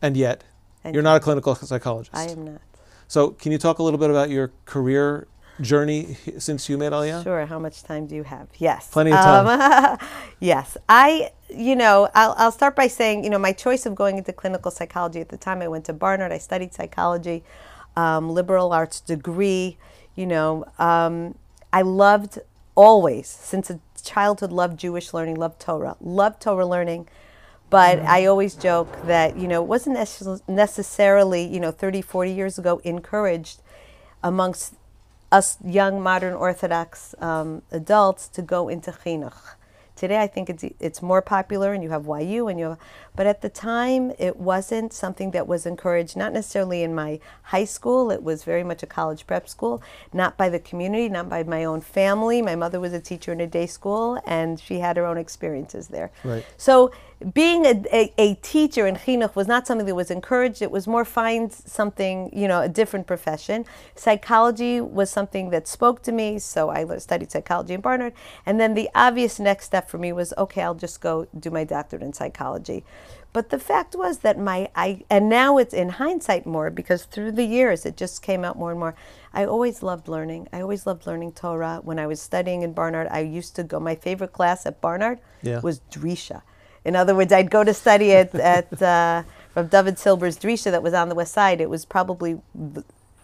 Speaker 1: and yet
Speaker 2: And
Speaker 1: you're not a clinical psychologist.
Speaker 2: I am not.
Speaker 1: So can you talk a little bit about your career journey since you made Aliyah?
Speaker 2: Sure. How much time do you have? Yes.
Speaker 1: Plenty of
Speaker 2: time. yes. I, you know, I'll, I'll start by saying, you know, my choice of going into clinical psychology at the time I went to Barnard, I studied psychology, um, liberal arts degree. You know, um, I loved always, since a childhood, loved Jewish learning, loved Torah, loved Torah learning. But I always joke that, you know, it wasn't necessarily, you know, 30, 40 years ago encouraged amongst us young modern Orthodox um, adults to go into chinuch. Today, I think it's it's more popular, and you have YU, and you have, but at the time, it wasn't something that was encouraged. Not necessarily in my high school; it was very much a college prep school. Not by the community, not by my own family. My mother was a teacher in a day school, and she had her own experiences there.
Speaker 1: Right.
Speaker 2: So being a, a, a teacher in chinuch was not something that was encouraged. It was more find something, you know, a different profession. Psychology was something that spoke to me, so I studied psychology in Barnard. And then the obvious next step for me was okay, I'll just go do my doctorate in psychology. But the fact was that my I and now it's in hindsight more because through the years it just came out more and more. I always loved learning. I always loved learning Torah. When I was studying in Barnard, I used to go. My favorite class at Barnard
Speaker 1: Yeah.
Speaker 2: was Drisha. In other words, I'd go to study at at uh, from David Silber's Drisha that was on the west side. It was probably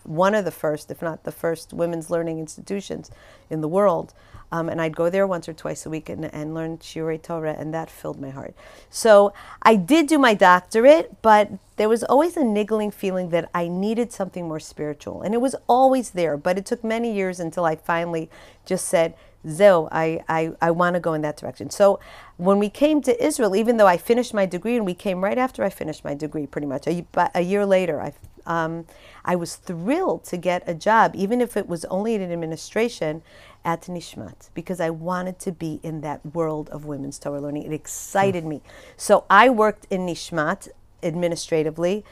Speaker 2: one of the first, if not the first, women's learning institutions in the world. Um, and I'd go there once or twice a week and, and learn Shiurei Torah, and that filled my heart. So I did do my doctorate, but there was always a niggling feeling that I needed something more spiritual. And it was always there, but it took many years until I finally just said, Zeo, I, I, I want to go in that direction. So when we came to Israel, even though I finished my degree, and we came right after I finished my degree, pretty much, a, a year later, I, um, I was thrilled to get a job, even if it was only in administration at Nishmat, because I wanted to be in that world of women's Torah learning. It excited me. So I worked in Nishmat administratively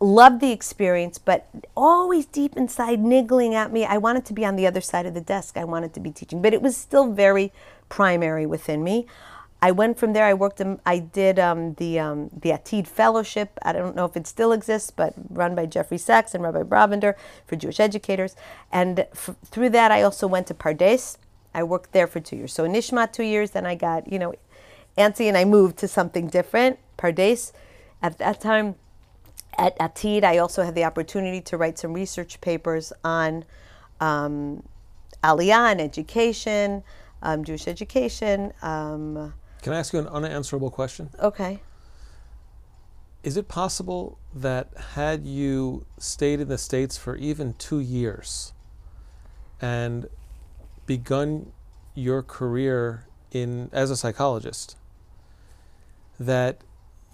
Speaker 2: loved the experience, but always deep inside niggling at me. I wanted to be on the other side of the desk. I wanted to be teaching, but it was still very primary within me. I went from there. I worked. In, I did um, the um, the Atid Fellowship. I don't know if it still exists, but run by Jeffrey Saks and Rabbi Brovender for Jewish educators. And f- through that, I also went to Pardes. I worked there for two years. So Nishmat, two years. Then I got you know, antsy, and I moved to something different. Pardes. At that time, at Atid, I also had the opportunity to write some research papers on um, Aliyah and education, um, Jewish education. Um,
Speaker 1: Can I ask you an unanswerable question?
Speaker 2: okay.
Speaker 1: Is it possible that had you stayed in the States for even two years and begun your career in as a psychologist, that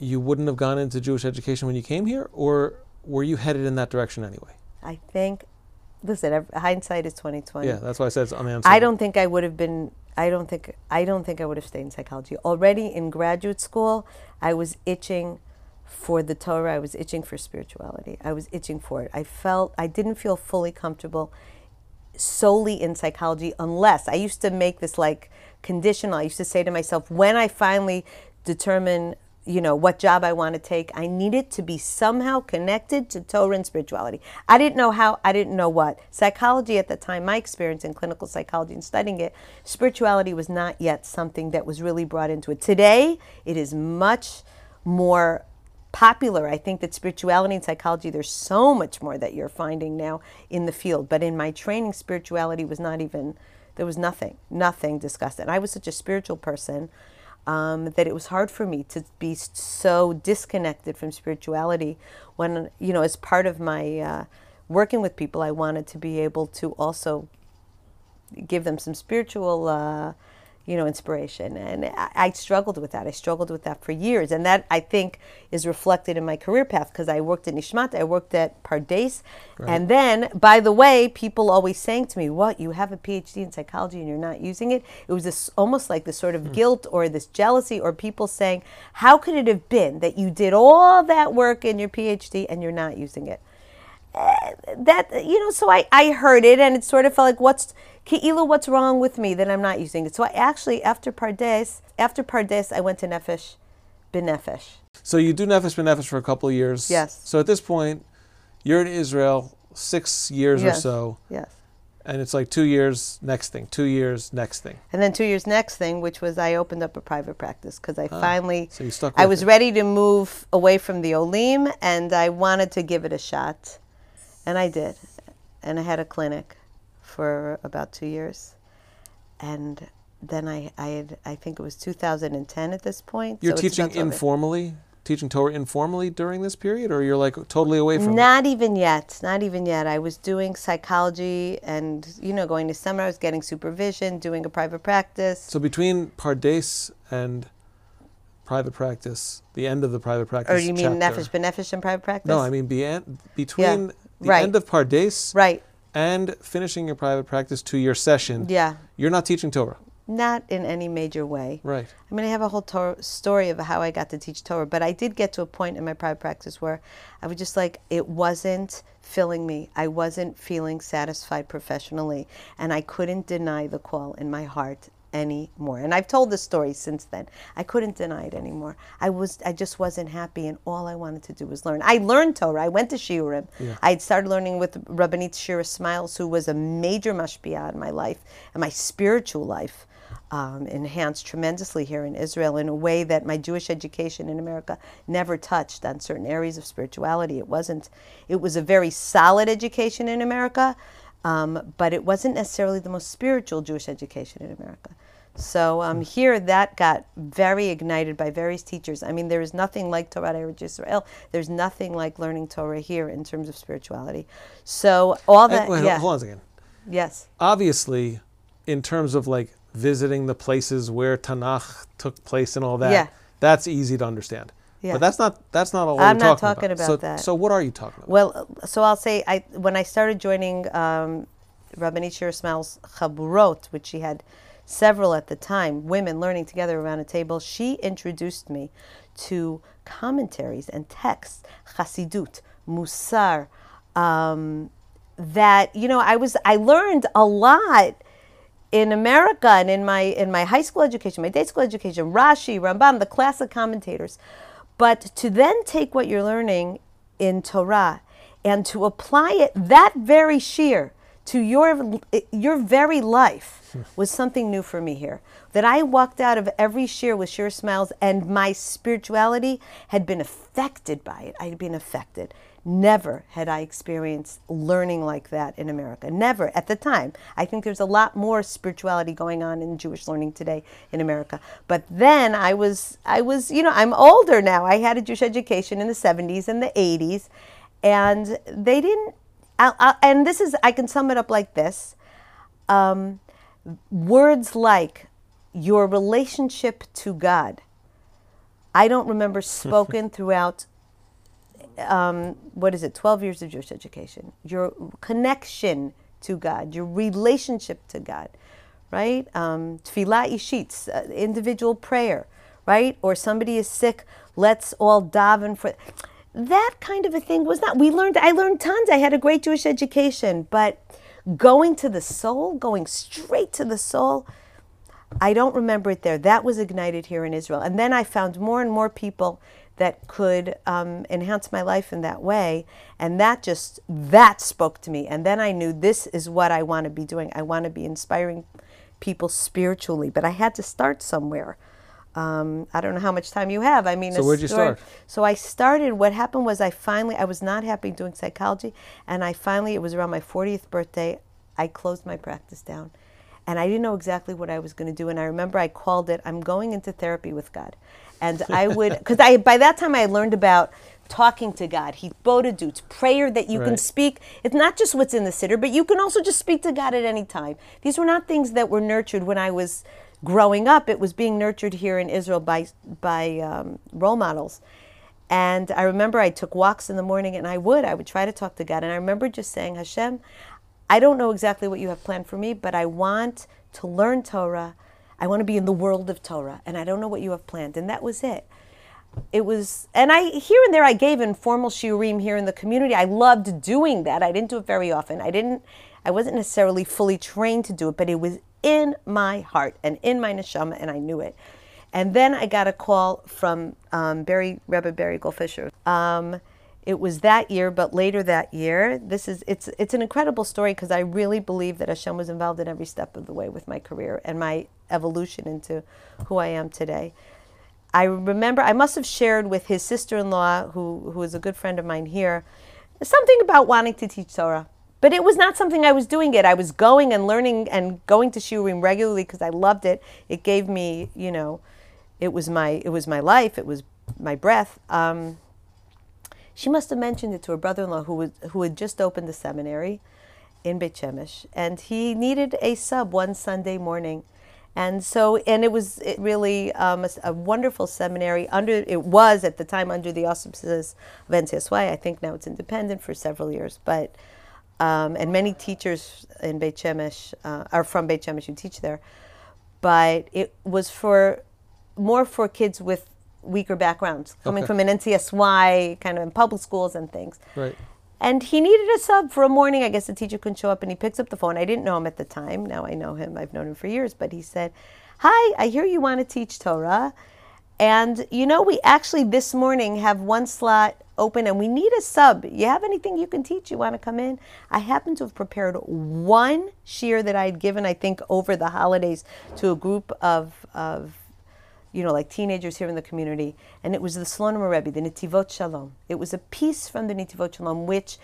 Speaker 1: you wouldn't have gone into Jewish education when you came here, or were you headed in that direction anyway?
Speaker 2: I think, listen, hindsight is twenty twenty.
Speaker 1: Yeah, that's why I said it's unanswerable.
Speaker 2: I don't think I would have been. I don't think. I don't think I would have stayed in psychology. Already in graduate school, I was itching for the Torah. I was itching for spirituality. I was itching for it. I felt I didn't feel fully comfortable solely in psychology unless I used to make this like conditional. I used to say to myself, when I finally determine, you know, what job I want to take, I need it to be somehow connected to Torah and spirituality. I didn't know how, I didn't know what. Psychology at the time, my experience in clinical psychology and studying it, spirituality was not yet something that was really brought into it. Today, it is much more popular. I think that spirituality and psychology, there's so much more that you're finding now in the field. But in my training, spirituality was not even, there was nothing, nothing discussed. And I was such a spiritual person um, that it was hard for me to be so disconnected from spirituality when, you know, as part of my uh, working with people, I wanted to be able to also give them some spiritual, uh, you know, inspiration. And I, I struggled with that. I struggled with that for years. And that, I think, is reflected in my career path because I worked at Nishmat, I worked at Pardes. And then, by the way, people always saying to me, What, you have a PhD in psychology and you're not using it? It was this almost like this sort of hmm. guilt or this jealousy or people saying, How could it have been that you did all that work in your PhD and you're not using it? That you know so I, I heard it and it sort of felt like what's Ke'ilu, what's wrong with me that I'm not using it so I actually after Pardes after Pardes I went to Nefesh B'Nefesh
Speaker 1: So you do Nefesh B'Nefesh for a couple of years.
Speaker 2: Yes.
Speaker 1: So at this point, you're in Israel six years or so,
Speaker 2: yes
Speaker 1: and it's like two years, next thing, two years, next thing.
Speaker 2: and then two years next thing which was I opened up a private practice because I ah, finally
Speaker 1: So you stuck
Speaker 2: I was
Speaker 1: it.
Speaker 2: ready to move away from the Olim and I wanted to give it a shot and I did and I had a clinic for about two years and then I, I had I think it was 2010 at this point
Speaker 1: You're
Speaker 2: so
Speaker 1: teaching informally, teaching Torah informally during this period, or you're like totally away from it?
Speaker 2: Not even yet. Not even yet. I was doing psychology and, you know, going to seminars, getting supervision, doing a private practice.
Speaker 1: So between Pardes and private practice, the end of the private oh, practice.
Speaker 2: or you mean
Speaker 1: chapter-
Speaker 2: Nefesh B'Nefesh and private practice?
Speaker 1: No, I mean be- between the
Speaker 2: right.
Speaker 1: end of Pardes
Speaker 2: Right.
Speaker 1: and finishing your private practice to your session.
Speaker 2: Yeah.
Speaker 1: You're not teaching Torah,
Speaker 2: Not in any major way.
Speaker 1: right?
Speaker 2: I mean, I have a whole Torah story of how I got to teach Torah, but I did get to a point in my private practice where I was just like, it wasn't filling me. I wasn't feeling satisfied professionally, and I couldn't deny the call in my heart anymore. And I've told this story since then. I couldn't deny it anymore. I was I just wasn't happy and all I wanted to do was learn. I learned Torah. I went to Shiurim. I had started learning with Rabbanit Shira Smiles, who was a major mashpia in my life and my spiritual life. Um, enhanced tremendously here in Israel in a way that my Jewish education in America never touched on certain areas of spirituality. It wasn't, it was a very solid education in America, um, but it wasn't necessarily the most spiritual Jewish education in America. So um, here, that got very ignited by various teachers. I mean, there is nothing like Torah Eretz Israel. There's nothing like learning Torah here in terms of spirituality. So all that,
Speaker 1: wait,
Speaker 2: yeah,
Speaker 1: Hold on a second.
Speaker 2: yes,
Speaker 1: Obviously, in terms of like visiting the places where Tanakh took place and all that,
Speaker 2: Yeah.
Speaker 1: that's easy to understand.
Speaker 2: Yeah.
Speaker 1: But that's not that's not all
Speaker 2: I'm not
Speaker 1: talking
Speaker 2: talking about
Speaker 1: so,
Speaker 2: that.
Speaker 1: So what are you talking about?
Speaker 2: Well, so I'll say, I when I started joining um, Rabbanit Shira Smiles' Chaburot, which she had several at the time, women learning together around a table, she introduced me to commentaries and texts, Chassidut, Musar, um, that you know I was I learned a lot in America and in my in my high school education, my day school education, Rashi, Rambam, the classic commentators. But to then take what you're learning in Torah and to apply it that very sheer to your your very life was something new for me here. That I walked out of every shiur with Shira Smiles, and my spirituality had been affected by it. I had been affected. Never had I experienced learning like that in America. Never at the time. I think there's a lot more spirituality going on in Jewish learning today in America. But then I was, I was, you know, I'm older now. I had a Jewish education in the 70s and the 80s, and they didn't. I, I, and this is, I can sum it up like this: um, words like your relationship to God. I don't remember spoken throughout um, what is it, 12 years of Jewish education, your connection to God, your relationship to God, right? Um, Tfilah ishit, uh, individual prayer, right? Or somebody is sick, let's all daven for. That kind of a thing was not. We learned. I learned tons. I had a great Jewish education, but going to the soul, going straight to the soul, I don't remember it there. That was ignited here in Israel. And then I found more and more people that could um, enhance my life in that way. And that just, that spoke to me. And then I knew this is what I want to be doing. I want to be inspiring people spiritually. But I had to start somewhere. Um, I don't know how much time you have. I mean,
Speaker 1: So where'd you
Speaker 2: story-
Speaker 1: start?
Speaker 2: So I started. What happened was I finally I was not happy doing psychology, and I finally it was around my 40th birthday. I closed my practice down, and I didn't know exactly what I was going to do. And I remember I called it "I'm going into therapy with God," and I would because I by that time I learned about talking to God. He bodadut, prayer that you can speak. It's not just what's in the siddur, but you can also just speak to God at any time. These were not things that were nurtured when I was growing up. It was being nurtured here in Israel by by um, role models. And I remember I took walks in the morning, and I would I would try to talk to God. And I remember just saying, Hashem, I don't know exactly what you have planned for me, but I want to learn Torah. I want to be in the world of Torah, and I don't know what you have planned. And that was it it was and i here and there i gave informal shiurim here in the community i loved doing that i didn't do it very often i didn't i wasn't necessarily fully trained to do it but it was in my heart and in my neshama and i knew it. And then i got a call from um, barry rebbe barry goldfisher. Um, it was that year but later that year this is it's it's an incredible story because i really believe that hashem was involved in every step of the way with my career and my evolution into who i am today. I remember I must have shared with his sister-in-law, who who is a good friend of mine here, something about wanting to teach Torah. But it was not something I was doing it. I was going and learning and going to shiurim regularly because I loved it. It gave me, you know, it was my it was my life. It was my breath. Um, she must have mentioned it to her brother-in-law who was who had just opened the seminary in Beit Shemesh, and he needed a sub one Sunday morning. And so, and it was it really um, a, a wonderful seminary. Under it was at the time under the auspices of NCSY. I think now it's independent for several years, but um, and many teachers in Beit Shemesh uh, are from Beit Shemesh who teach there. But it was for more for kids with weaker backgrounds, coming
Speaker 1: Okay.
Speaker 2: from an NCSY kind of in public schools and things.
Speaker 1: Right.
Speaker 2: And he needed a sub for a morning. I guess the teacher couldn't show up, and he picks up the phone. I didn't know him at the time. Now I know him. I've known him for years. But he said, Hi, I hear you want to teach Torah. And you know, we actually this morning have one slot open and we need a sub. You have anything you can teach? You want to come in? I happen to have prepared one shiur that I had given, I think, over the holidays to a group of, of you know, like teenagers here in the community. And it was the Slonim Rebbe, the Nitivot Shalom. It was a piece from the Nitivot Shalom, which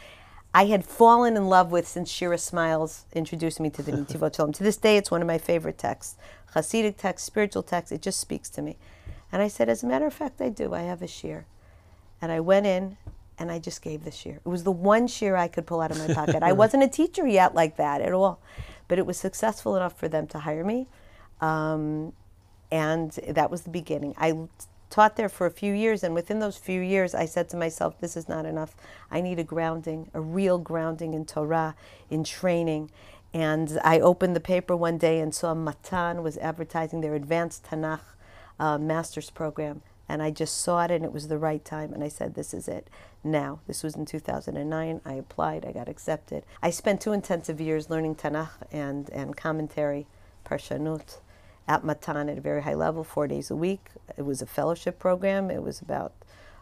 Speaker 2: I had fallen in love with since Shira Smiles introduced me to the Nitivot Shalom. To this day, it's one of my favorite texts. Hasidic text, spiritual text, it just speaks to me. And I said, as a matter of fact, I do. I have a shiur. And I went in and I just gave the shiur. It was the one shiur I could pull out of my pocket. I wasn't a teacher yet like that at all, but it was successful enough for them to hire me. Um, and that was the beginning. I taught there for a few years, and within those few years, I said to myself, this is not enough. I need a grounding, a real grounding in Torah, in training. And I opened the paper one day and saw Matan was advertising their advanced Tanakh uh, master's program. And I just saw it, and it was the right time. And I said, This is it now. This was in 2009. I applied, I got accepted. I spent two intensive years learning Tanakh and, and commentary, Parshanut at Matan at a very high level, four days a week. It was a fellowship program. It was about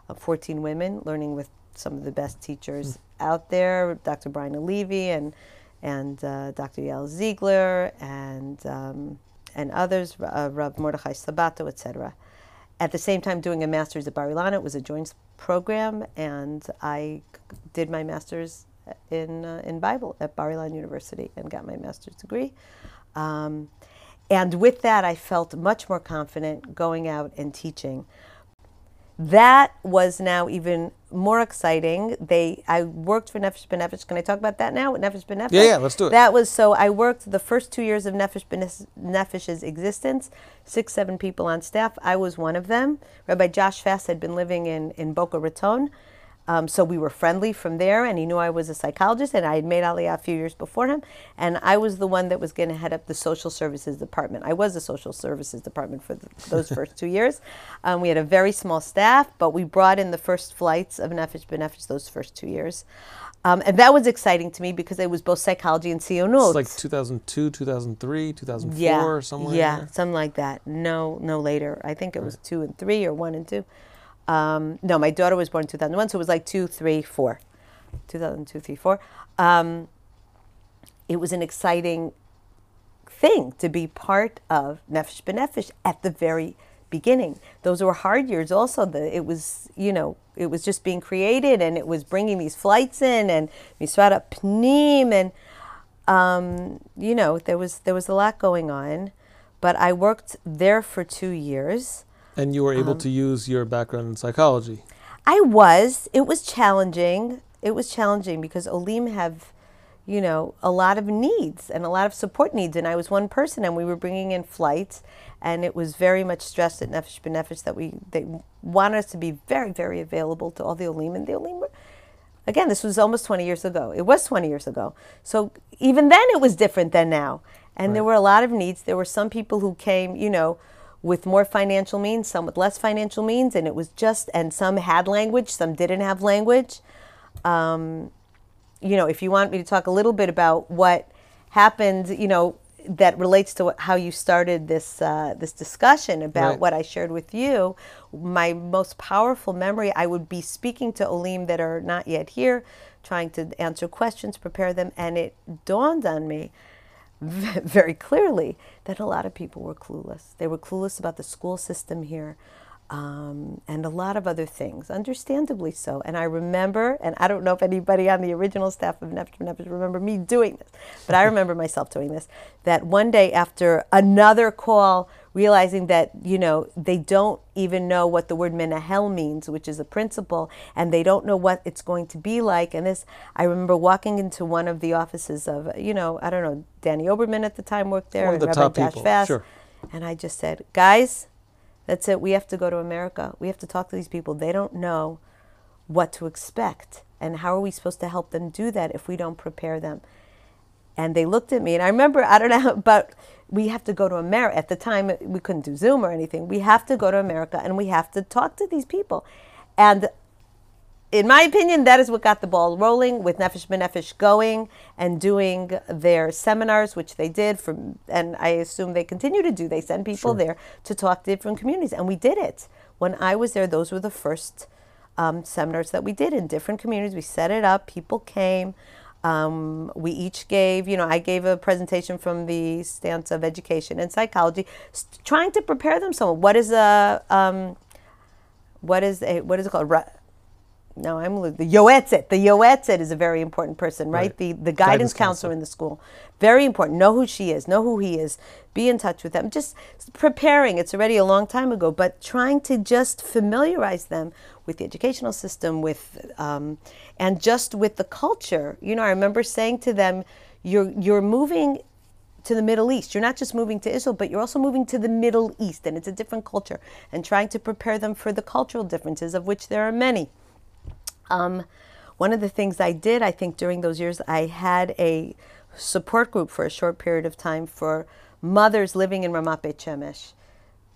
Speaker 2: uh, 14 women learning with some of the best teachers mm. out there, Dr. Bryna Levy and and uh, Dr. Yael Ziegler and um, and others, uh, Rav Mordechai Sabato, etc. At the same time, doing a master's at Bar Ilan, it was a joint program, and I did my master's in uh, in Bible at Bar Ilan University and got my master's degree. Um, and with that, I felt much more confident going out and teaching. That was now even more exciting. They, I worked for Nefesh B'Nefesh. Can I talk about that now? Nefesh B'Nefesh.
Speaker 1: Yeah, yeah, let's do it.
Speaker 2: That was so. I worked the first two years of Nefesh B'Nefesh's existence. Six, seven people on staff. I was one of them. Rabbi Josh Fass had been living in in Boca Raton, um, so we were friendly from there, and he knew I was a psychologist, and I had made Aliyah a few years before him, and I was the one that was going to head up the social services department. I was the social services department for the, those first two years. Um, we had a very small staff, but we brought in the first flights of Nefesh B'Nefesh those first two years. Um, and that was exciting to me because it was both psychology and tzionut.
Speaker 1: It's like 2002, 2003, 2004,
Speaker 2: yeah,
Speaker 1: somewhere.
Speaker 2: Yeah, something like that. No, no later. I think it was right. two and three or one and two. Um, no, my daughter was born in 2001, so it was like two, three, four. 2002, three, four. Um, it was an exciting thing to be part of Nefesh B'Nefesh at the very beginning. Those were hard years also. The, it was, you know, it was just being created and it was bringing these flights in and Misrad HaPanim and, um, you know, there was, there was a lot going on. But I worked there for two years.
Speaker 1: And you were able um, to use your background in psychology.
Speaker 2: I was. It was challenging. It was challenging because Olim have, you know, a lot of needs and a lot of support needs. And I was one person, and we were bringing in flights, and it was very much stressed at Nefesh B'Nefesh that we they wanted us to be very, very available to all the Olim, and the Olim were. Again, this was almost 20 years ago. It was 20 years ago. So even then, it was different than now. And right. there were a lot of needs. There were some people who came, you know, with more financial means, some with less financial means, and it was just, and some had language, some didn't have language. Um, you know, if you want me to talk a little bit about what happened, you know, that relates to how you started this uh, this discussion about right. what I shared with you. My most powerful memory, I would be speaking to Olim that are not yet here, trying to answer questions, prepare them, and it dawned on me very clearly that a lot of people were clueless. They were clueless about the school system here um, and a lot of other things, understandably so. And I remember, and I don't know if anybody on the original staff of Nefesh Nefesh remember me doing this, but I remember myself doing this, that one day after another call realizing that you know they don't even know what the word menahel means, which is a principal, and they don't know what it's going to be like. And this, I remember walking into one of the offices of you know I don't know Danny Oberman at the time worked there,
Speaker 1: one of the top
Speaker 2: Dash
Speaker 1: people, sure.
Speaker 2: and I just said, guys, that's it. We have to go to America. We have to talk to these people. They don't know what to expect. And how are we supposed to help them do that if we don't prepare them? And they looked at me, and I remember, I don't know, but we have to go to America. At the time, we couldn't do Zoom or anything. We have to go to America and we have to talk to these people. And in my opinion, that is what got the ball rolling with Nefesh B'Nefesh going and doing their seminars, which they did from, and I assume they continue to do. They send people
Speaker 1: Sure.
Speaker 2: there to talk to different communities, and we did it. When I was there, those were the first um, seminars that we did in different communities. We set it up. People came. Um, we each gave, you know, I gave a presentation from the stance of education and psychology, trying to prepare them. So, what is a, um, what is a, what is it called? Ra- no, I'm the yoetzet. The yoetzet is a very important person, right?
Speaker 1: Right.
Speaker 2: The the
Speaker 1: Guidance
Speaker 2: guidance,
Speaker 1: counselor.
Speaker 2: counselor in the school, very important. Know who she is. Know who he is. Be in touch with them. Just preparing. It's already a long time ago, but trying to just familiarize them with the educational system, with um, and just with the culture. You know, I remember saying to them, "You're you're moving." to the Middle East. You're not just moving to Israel, but you're also moving to the Middle East, and it's a different culture, and trying to prepare them for the cultural differences, of which there are many. Um, one of the things I did, I think, during those years, I had a support group for a short period of time for mothers living in Ramat Beit Shemesh,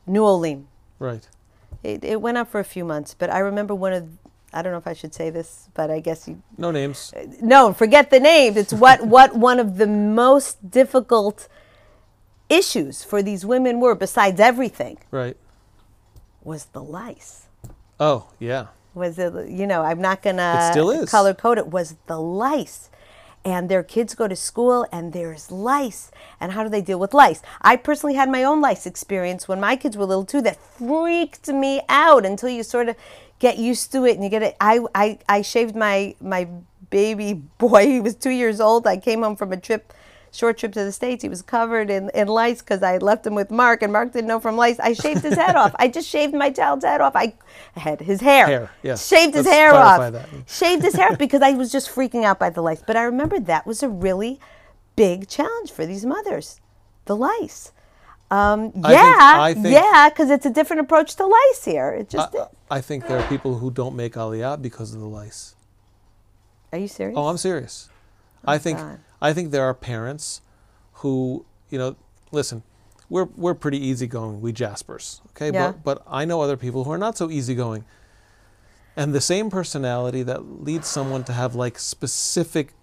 Speaker 2: New Olim.
Speaker 1: Right.
Speaker 2: It, it went up for a few months, but I remember one of, I don't know if I should say this, but I guess you,
Speaker 1: No names.
Speaker 2: no, forget the names. It's what, what one of the most difficult issues for these women were, besides everything,
Speaker 1: Right.
Speaker 2: was the lice.
Speaker 1: Oh, yeah.
Speaker 2: Was it you know i'm not gonna
Speaker 1: It still is.
Speaker 2: color code it was the lice. And their kids go to school and there's lice. And how do they deal with lice? I personally had my own lice experience when my kids were little too that freaked me out until you sort of get used to it and you get it. I i, I shaved my my baby boy he was two years old. I came home from a trip short trip to the states he was covered in, in lice because i left him with mark and mark didn't know from lice i shaved his head off i just shaved my child's head off i had his hair
Speaker 1: Hair, yes.
Speaker 2: shaved his
Speaker 1: Let's
Speaker 2: hair off
Speaker 1: that.
Speaker 2: shaved his hair off because I was just freaking out by the lice. But I remember that was a really big challenge for these mothers, the lice. Um,
Speaker 1: I
Speaker 2: yeah,
Speaker 1: think- I think-
Speaker 2: yeah, because it's a different approach to lice here. It just.
Speaker 1: I, I think there are people who don't make aliyah because of the lice.
Speaker 2: are you serious?
Speaker 1: Oh, I'm serious. I think
Speaker 2: God.
Speaker 1: I think there are parents who, you know, listen, we're we're pretty easygoing, we Jaspers, okay?
Speaker 2: Yeah.
Speaker 1: But but I know other people who are not so easygoing. And the same personality that leads someone to have like specific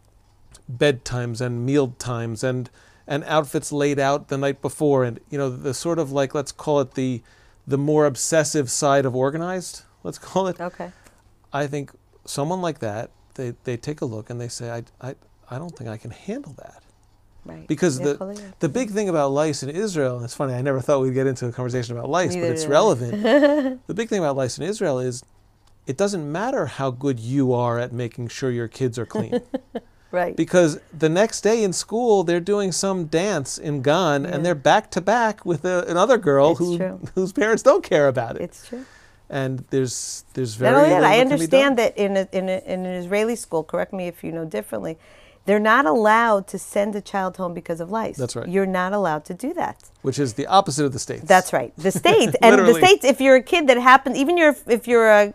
Speaker 1: bedtimes and meal times and and outfits laid out the night before and you know the sort of like let's call it the the more obsessive side of organized, let's call it.
Speaker 2: okay.
Speaker 1: I think someone like that, they, they take a look and they say, I, I, I don't think I can handle that.
Speaker 2: Right.
Speaker 1: Because
Speaker 2: Yeah,
Speaker 1: the, the big thing about lice in Israel, and it's funny, I never thought we'd get into a conversation about lice,
Speaker 2: Neither
Speaker 1: but it's relevant. the big thing about lice in Israel is it doesn't matter how good you are at making sure your kids are clean.
Speaker 2: Right.
Speaker 1: because the next day in school, they're doing some dance in Gan
Speaker 2: Yeah.
Speaker 1: and they're back to back with a, another girl
Speaker 2: It's
Speaker 1: who,
Speaker 2: true.
Speaker 1: whose parents don't care about it.
Speaker 2: it's true.
Speaker 1: and there's, there's very
Speaker 2: Not only that, I
Speaker 1: that can be
Speaker 2: understand that in, a, in, a, in an Israeli school, correct me if you know differently, they're not allowed to send a child home because of lice.
Speaker 1: That's right.
Speaker 2: You're not allowed to do that.
Speaker 1: which is the opposite of the states.
Speaker 2: That's right. The states and the states. If you're a kid that happens, even you're, if you're a,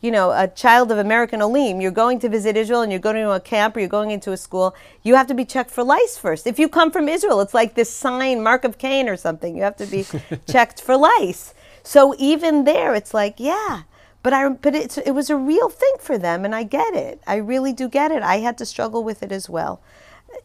Speaker 2: you know, a child of American Olim, you're going to visit Israel and you're going to a camp or you're going into a school, you have to be checked for lice first. If you come from Israel, it's like this sign, mark of Cain or something. You have to be checked for lice. So even there, it's like, yeah. But I, but it's, it was a real thing for them, and I get it. I really do get it. I had to struggle with it as well.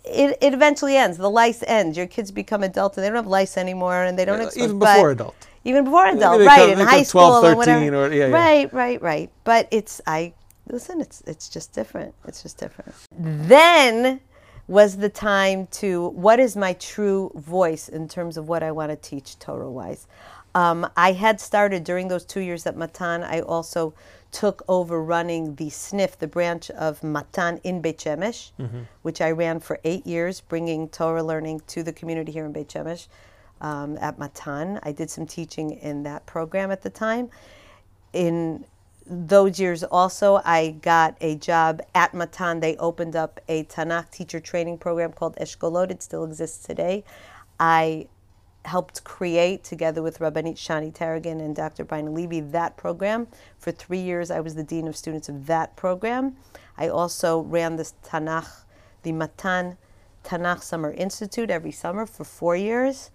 Speaker 2: It, it eventually ends. The lice ends. Your kids become adult, and they don't have lice anymore, and they don't
Speaker 1: Uh, even before adult.
Speaker 2: even before adult,
Speaker 1: they
Speaker 2: right?
Speaker 1: come-
Speaker 2: in high
Speaker 1: come
Speaker 2: school
Speaker 1: 12,
Speaker 2: or whatever.
Speaker 1: 13 or- yeah, yeah.
Speaker 2: Right, right, right. But it's I listen. It's it's just different. It's just different. Then was the time to what is my true voice in terms of what I want to teach Torah wise. Um, I had started during those two years at Matan. I also took over running the SNF, the branch of Matan in Beit Shemesh, which I ran for eight years, bringing Torah learning to the community here in Beit Shemesh um, at Matan. I did some teaching in that program at the time. In those years also, I got a job at Matan. They opened up a Tanakh teacher training program called Eshkolot. It still exists today. I helped create, together with Rabbanit Shani Taragin and Dr. Bryna Levy, that program. For three years, I was the dean of students of that program. I also ran this Tanakh, the Matan Tanakh Summer Institute every summer for four years.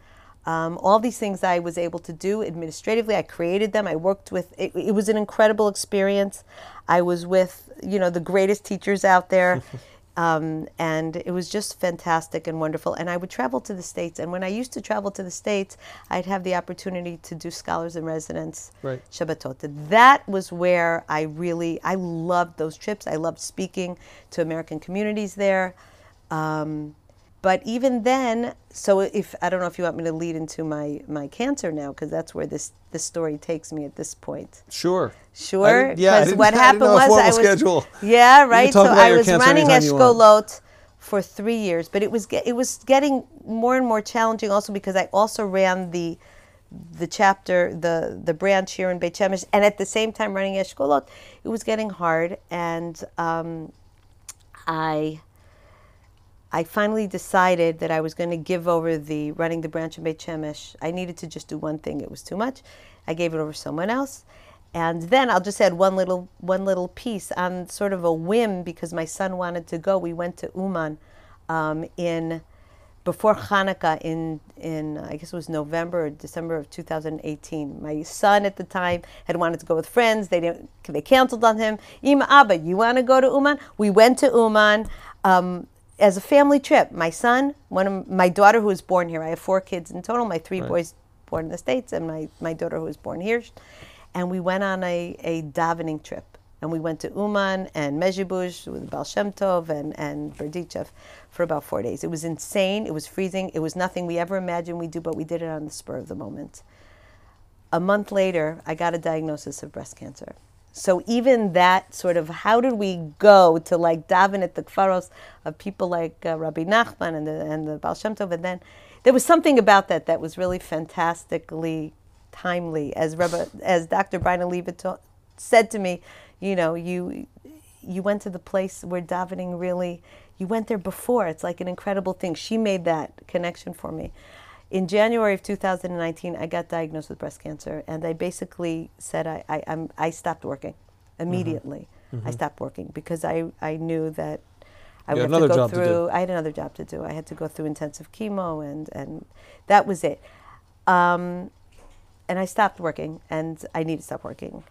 Speaker 2: Um, all these things I was able to do administratively. I created them. I worked with. It, it was an incredible experience. I was with you know the greatest teachers out there. Um, and it was just fantastic and wonderful. And I would travel to the States. And when I used to travel to the States, I'd have the opportunity to do scholars in residence
Speaker 1: Right.
Speaker 2: Shabbatot. That was where I really, I loved those trips. I loved speaking to American communities there. Um, but even then, so if I don't know if you want me to lead into my my cancer now, because that's where this this story takes me at this point.
Speaker 1: Sure.
Speaker 2: Sure.
Speaker 1: Yeah, I
Speaker 2: 'Because
Speaker 1: didn't-
Speaker 2: what happened was I was
Speaker 1: schedule.
Speaker 2: yeah right. So I was running
Speaker 1: anytime you want.
Speaker 2: Eshkolot for three years, but it was it was getting more and more challenging. Also because I also ran the the chapter the the branch here in Beit Shemesh, and at the same time running Eshkolot, it was getting hard, and um, I. I finally decided that I was going to give over the running the branch in Beit Shemesh. I needed to just do one thing; it was too much. I gave it over to someone else, and then I'll just add one little one little piece on sort of a whim because my son wanted to go. We went to Uman um, in before Hanukkah in in I guess it was November or December of 2018. My son at the time had wanted to go with friends. They didn't. They canceled on him. Ima Abba, you want to go to Uman? We went to Uman. Um, as a family trip, my son, one of my daughter who was born here. I have four kids in total. My three
Speaker 1: Right.
Speaker 2: boys born in the states, and my, my daughter who was born here. And we went on a, a davening trip, and we went to Uman and Mezhibush with Baal Shem Tov and and Berdichev for about four days. It was insane. It was freezing. It was nothing we ever imagined we'd do, but we did it on the spur of the moment. A month later, I got a diagnosis of breast cancer. So even that sort of how did we go to like daven at the kfaros of people like uh, Rabbi Nachman and the and the Baal Shem Tov, and then there was something about that that was really fantastically timely. As Rabbi, as Dr. Bryna Levy ta- said to me, you know, you you went to the place where davening really you went there before. It's like an incredible thing. She made that connection for me. In January of 2019, I got diagnosed with breast cancer, and I basically said I, I, I'm, I stopped working immediately. I stopped working because I, I knew that I
Speaker 1: You
Speaker 2: would
Speaker 1: had
Speaker 2: have to go
Speaker 1: job to do.
Speaker 2: through. I had another job to do. I had to go through intensive chemo, and, and that was it. Um, and I stopped working, and I need to stop working.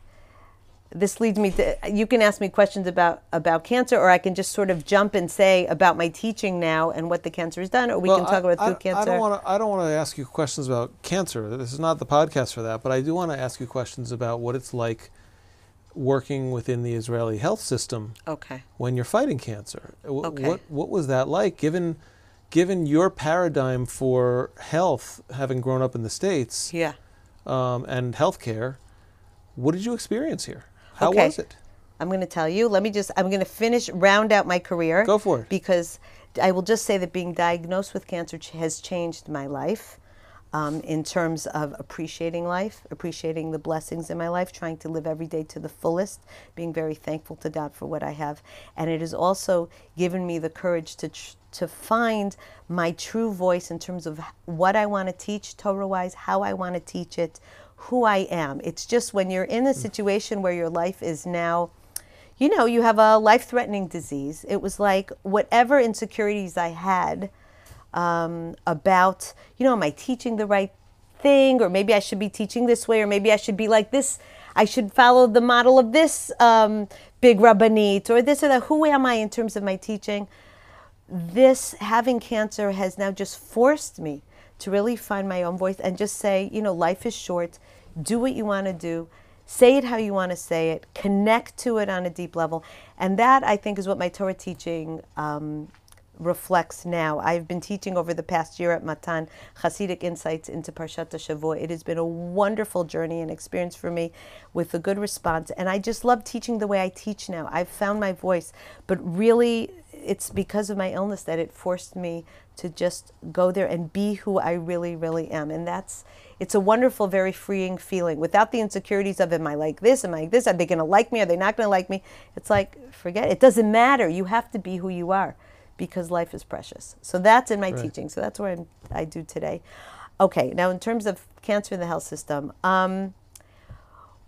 Speaker 2: This leads me to you can ask me questions about about cancer, or I can just sort of jump and say about my teaching now and what the cancer has done, or we
Speaker 1: Well,
Speaker 2: can talk
Speaker 1: I-
Speaker 2: about
Speaker 1: I,
Speaker 2: through cancer.
Speaker 1: I don't want to. I don't want to ask you questions about cancer. This is not the podcast for that. But I do want to ask you questions about what it's like working within the Israeli health system
Speaker 2: okay.
Speaker 1: when you're fighting cancer.
Speaker 2: Okay.
Speaker 1: What What was that like, given given your paradigm for health, having grown up in the states
Speaker 2: Yeah.
Speaker 1: um, and healthcare? What did you experience here? How
Speaker 2: Okay.
Speaker 1: was it?
Speaker 2: I'm going to tell you. Let me just, I'm going to finish, round out my career.
Speaker 1: Go for it.
Speaker 2: Because I will just say that being diagnosed with cancer ch- has changed my life um, in terms of appreciating life, appreciating the blessings in my life, trying to live every day to the fullest, being very thankful to God for what I have. And it has also given me the courage to, tr- to find my true voice in terms of what I want to teach Torah wise, how I want to teach it, who I am. It's just when you're in a situation where your life is now you know, you have a life threatening disease. It was like whatever insecurities I had um, about, you know, am I teaching the right thing? Or maybe I should be teaching this way, or maybe I should be like this. I should follow the model of this um, big rabbanit, or this or that. Who am I in terms of my teaching? this having cancer has now just forced me to really find my own voice and just say, you know, life is short. Do what you want to do. Say it how you want to say it. Connect to it on a deep level. And that, I think, is what my Torah teaching um, reflects now. I've been teaching over the past year at Matan Hasidic insights into Parshat Shavua. It has been a wonderful journey and experience for me with a good response. And I just love teaching the way I teach now. I've found my voice, but really, it's because of my illness that it forced me to just go there and be who I really, really am. And that's, it's a wonderful, very freeing feeling without the insecurities of, am I like this? Am I like this? Are they going to like me? Are they not going to like me? It's like, forget it. It doesn't matter. You have to be who you are because life is precious. So that's in my
Speaker 1: Right.
Speaker 2: teaching. So that's what I'm, I do today. Okay, now in terms of cancer in the health system, um,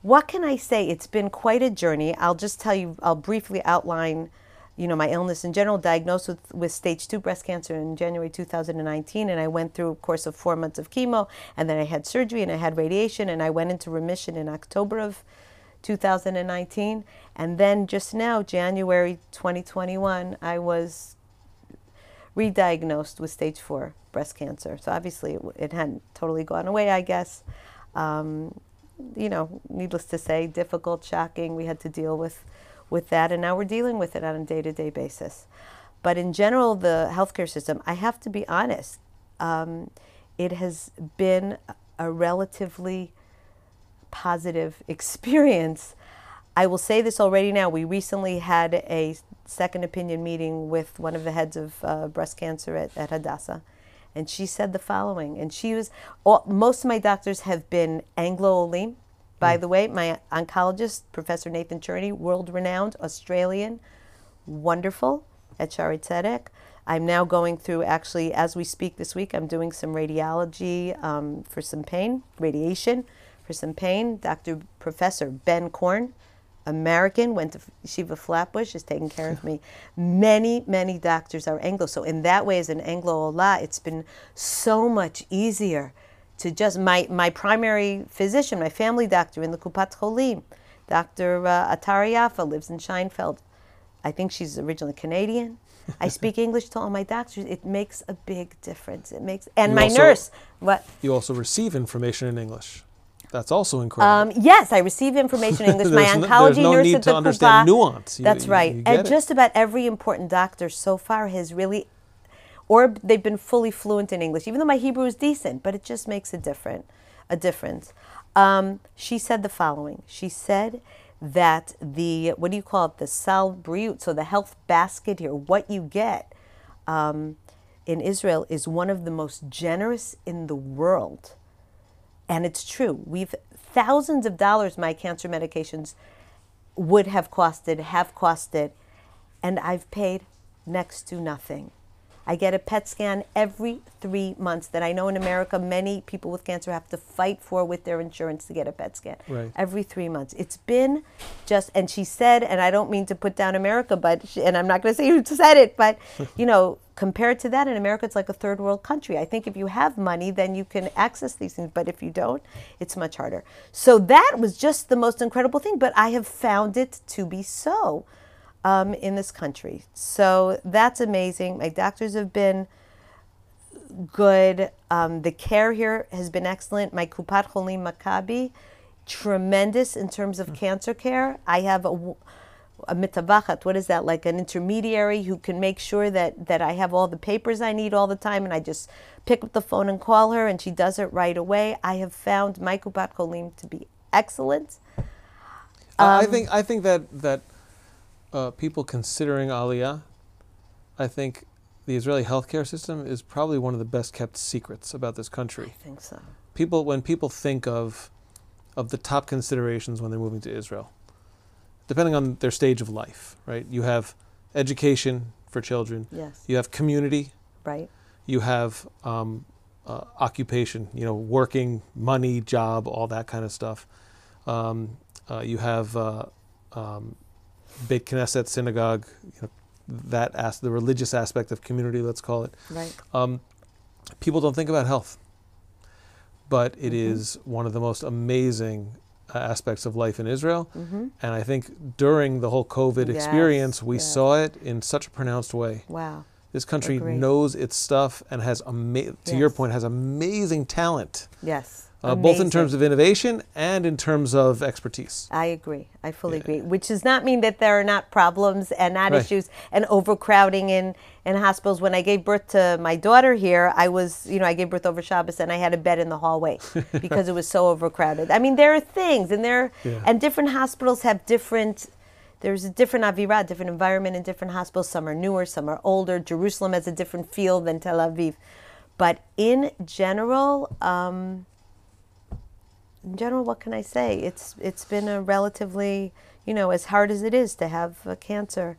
Speaker 2: what can I say? It's been quite a journey. I'll just tell you, I'll briefly outline, you know, my illness in general, diagnosed with, with stage two breast cancer in January 2019. And I went through a course of four months of chemo, and then I had surgery and I had radiation, and I went into remission in October of 2019. And then just now, January 2021, I was re-diagnosed with stage four breast cancer. So obviously, it, hadn't totally gone away, I guess. Um, you know, needless to say, difficult, shocking. We had to deal with with that, and now we're dealing with it on a day-to-day basis. But in general, the healthcare system, I have to be honest, um, it has been a relatively positive experience. I will say this already now. We recently had a second opinion meeting with one of the heads of uh, breast cancer at, at Hadassah, and she said the following. And she was, all, most of my doctors have been Anglo Olim. By the way, my oncologist, Professor Nathan Cherny, world renowned, Australian, wonderful at Shaare Zedek. I'm now going through, actually, as we speak this week, I'm doing some radiology um, for some pain, radiation for some pain. Dr. Professor Ben Corn, American, went to Shiva Flatbush, is taking care of me. Many, many doctors are Anglo. So, in that way, as an Anglo Ola, it's been so much easier to just, my, my primary physician, my family doctor in the Kupat Cholim, Dr. Uh, Atari Yafa, lives in Scheinfeld. I think she's originally Canadian. I speak English to all my doctors. It makes a big difference. It makes, and
Speaker 1: You
Speaker 2: my
Speaker 1: also-
Speaker 2: nurse, what?
Speaker 1: You also receive information in English. That's also incredible.
Speaker 2: Um, yes, I receive information in English. My
Speaker 1: no-
Speaker 2: oncology
Speaker 1: there's no
Speaker 2: nurse
Speaker 1: need
Speaker 2: at
Speaker 1: to
Speaker 2: the
Speaker 1: understand
Speaker 2: Kupa-
Speaker 1: nuance. You-
Speaker 2: That's
Speaker 1: you-
Speaker 2: right.
Speaker 1: you
Speaker 2: and
Speaker 1: it.
Speaker 2: just about every important doctor so far has really, or they've been fully fluent in English. Even though my Hebrew is decent, but it just makes a different, a difference. Um, she said the following. She said that the what do you call it? The sal briut, so the health basket here, what you get um, in Israel is one of the most generous in the world. And it's true. We've thousands of dollars my cancer medications would have costed, have costed, and I've paid next to nothing. I get a PET scan every three months that I know in America many people with cancer have to fight for with their insurance to get a PET scan.
Speaker 1: Right.
Speaker 2: Every three months. It's been just, and she said, and I don't mean to put down America, but, she, and I'm not going to say who said it, but, you know, compared to that in America, it's like a third world country. I think if you have money, then you can access these things, but if you don't, it's much harder. So that was just the most incredible thing, but I have found it to be so um, in this country. So that's amazing. My doctors have been good. Um, the care here has been excellent. My Kupat Cholim Maccabi, tremendous in terms of cancer care. I have a mitavachat. What is that? Like an intermediary who can make sure that, that I have all the papers I need all the time, and I just pick up the phone and call her, and she does it right away. I have found my Kupat Cholim to be excellent.
Speaker 1: Uh, I
Speaker 2: Um,
Speaker 1: think I think that that uh, people considering Aliyah, I think the Israeli healthcare system is probably one of the best kept secrets about this country.
Speaker 2: I think so.
Speaker 1: People when people think of of the top considerations when they're moving to Israel, depending on their stage of life, right? You have education for children.
Speaker 2: Yes.
Speaker 1: You have community.
Speaker 2: Right.
Speaker 1: You have um, uh, occupation. You know, working, money, job, all that kind of stuff. Um, uh, you have uh, um, Beit Knesset synagogue. You know, that as the religious aspect of community, let's call it.
Speaker 2: Right.
Speaker 1: Um, people don't think about health, but it
Speaker 2: Mhm.
Speaker 1: is one of the most amazing uh, aspects of life in Israel.
Speaker 2: Mm-hmm.
Speaker 1: And I think during the whole COVID
Speaker 2: Yes,
Speaker 1: experience, we
Speaker 2: yes.
Speaker 1: saw it in such a pronounced way.
Speaker 2: Wow.
Speaker 1: This country
Speaker 2: Agree.
Speaker 1: knows its stuff and has, ama- to your point, has amazing talent,
Speaker 2: Yes.
Speaker 1: Uh, both in terms of innovation and in terms of expertise.
Speaker 2: I agree. I fully
Speaker 1: Yeah.
Speaker 2: agree. Which does not mean that there are not problems and not
Speaker 1: Right.
Speaker 2: issues and overcrowding in, in hospitals. When I gave birth to my daughter here, I was, you know, I gave birth over Shabbos and I had a bed in the hallway because it was so overcrowded. I mean, there are things and there,
Speaker 1: Yeah.
Speaker 2: and different hospitals have different, there's a different avirah, different environment in different hospitals. Some are newer, some are older. Jerusalem has a different feel than Tel Aviv. But in general, um, in general, what can I say? It's it's been a relatively, you know, as hard as it is to have uh, cancer,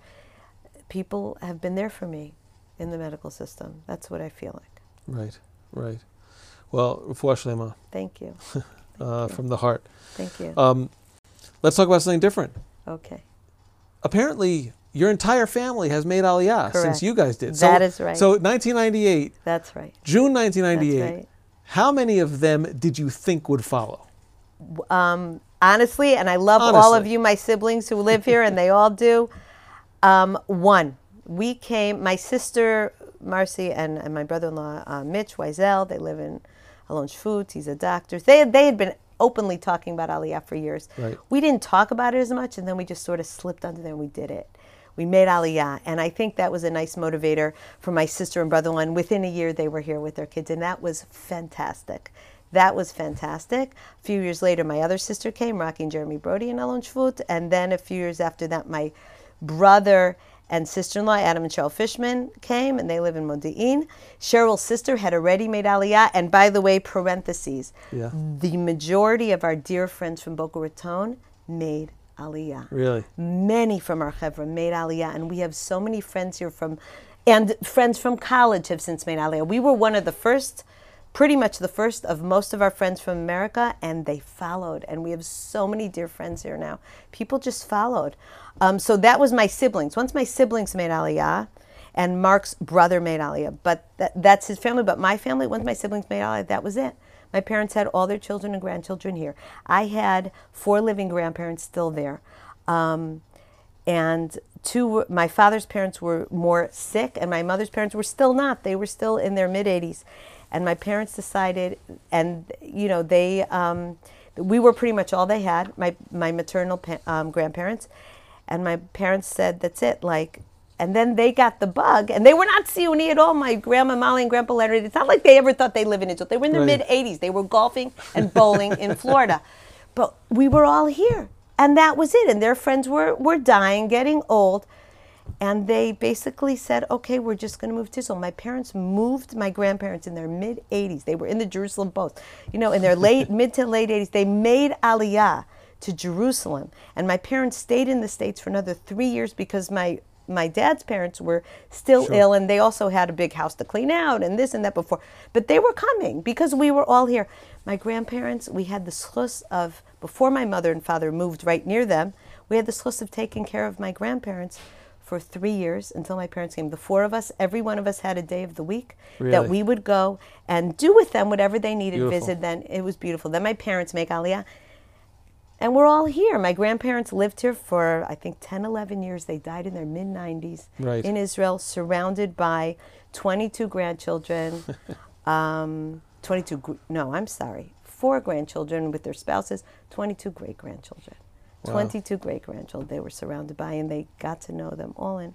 Speaker 2: people have been there for me in the medical system. That's what I feel like.
Speaker 1: Right, right. Well, refuah shlema,
Speaker 2: Thank you.
Speaker 1: uh, from the heart.
Speaker 2: Thank you.
Speaker 1: Um, let's talk about something different.
Speaker 2: Okay.
Speaker 1: Apparently, your entire family has made Aliyah since you guys did.
Speaker 2: That is right.
Speaker 1: So 1998,
Speaker 2: That's right.
Speaker 1: June 1998.
Speaker 2: That's right.
Speaker 1: How many of them did you think would follow?
Speaker 2: Honestly, and I love all of you, my siblings who live here, and they all do. Um, one, we came, my sister Marcy and, and my brother-in-law uh, Mitch Wiesel. They live in Alon Shvut. He's a doctor. They they had been openly talking about Aliyah for years.
Speaker 1: Right.
Speaker 2: We didn't talk about it as much, and then we just sort of slipped under there and we did it. We made Aliyah, and I think that was a nice motivator for my sister and brother-in-law. And within a year, they were here with their kids, and that was fantastic. That was fantastic. A few years later, my other sister came, Rocky and Jeremy Brody in Alon Shvut, and then a few years after that, my brother and sister-in-law Adam and Cheryl Fishman came, and they live in Modi'in. Cheryl's sister had already made Aliyah, and by the way, parentheses,
Speaker 1: Yeah.
Speaker 2: the majority of our dear friends from Boca Raton made Aliyah
Speaker 1: Really?
Speaker 2: many from our chevra made aliyah, and we have so many friends here from, and friends from college have since made aliyah. We were one of the first, pretty much the first of most of our friends from America, and they followed. And we have so many dear friends here now. People just followed. Um, so that was my siblings. Once my siblings made aliyah, and Marc's brother made aliyah, but that, that's his family. But my family, once my siblings made aliyah, that was it. My parents had all their children and grandchildren here. I had four living grandparents still there. Um, and two, my father's parents were more sick, and my mother's parents were still not. They were still in their mid 80s. And my parents decided, and, you know, they, um, we were pretty much all they had, my, my maternal pa- um, grandparents. And my parents said, that's it. Like, and then they got the bug, and they were not Sioni at all. My grandma Molly and Grandpa Leonard. It's not like they ever thought they live in Israel. They were in their
Speaker 1: Right.
Speaker 2: mid 80s. They were golfing and bowling in Florida, but we were all here, and that was it. And their friends were were dying, getting old, and they basically said, "Okay, we're just going to move to Israel." My parents moved. My grandparents in their mid 80s. They were in the Jerusalem Post, you know, in their late mid to late 80s. They made Aliyah to Jerusalem, and my parents stayed in the states for another three years because my my dad's parents were still
Speaker 1: Sure.
Speaker 2: ill and they also had a big house to clean out and this and that before but they were coming because we were all here my grandparents we had the schus of before my mother and father moved right near them we had the schus of taking care of my grandparents for three years until my parents came the four of us every one of us had a day of the week
Speaker 1: Really?
Speaker 2: that we would go and do with them whatever they needed
Speaker 1: Beautiful.
Speaker 2: visit then it was beautiful then my parents make aliyah and we're all here. My grandparents lived here for, I think, 10, 11 years. They died in their mid 90s
Speaker 1: Right.
Speaker 2: in Israel, surrounded by 22 grandchildren. um, 22, no, I'm sorry, four grandchildren with their spouses, 22 great grandchildren.
Speaker 1: Wow.
Speaker 2: 22 great grandchildren they were surrounded by, and they got to know them all. And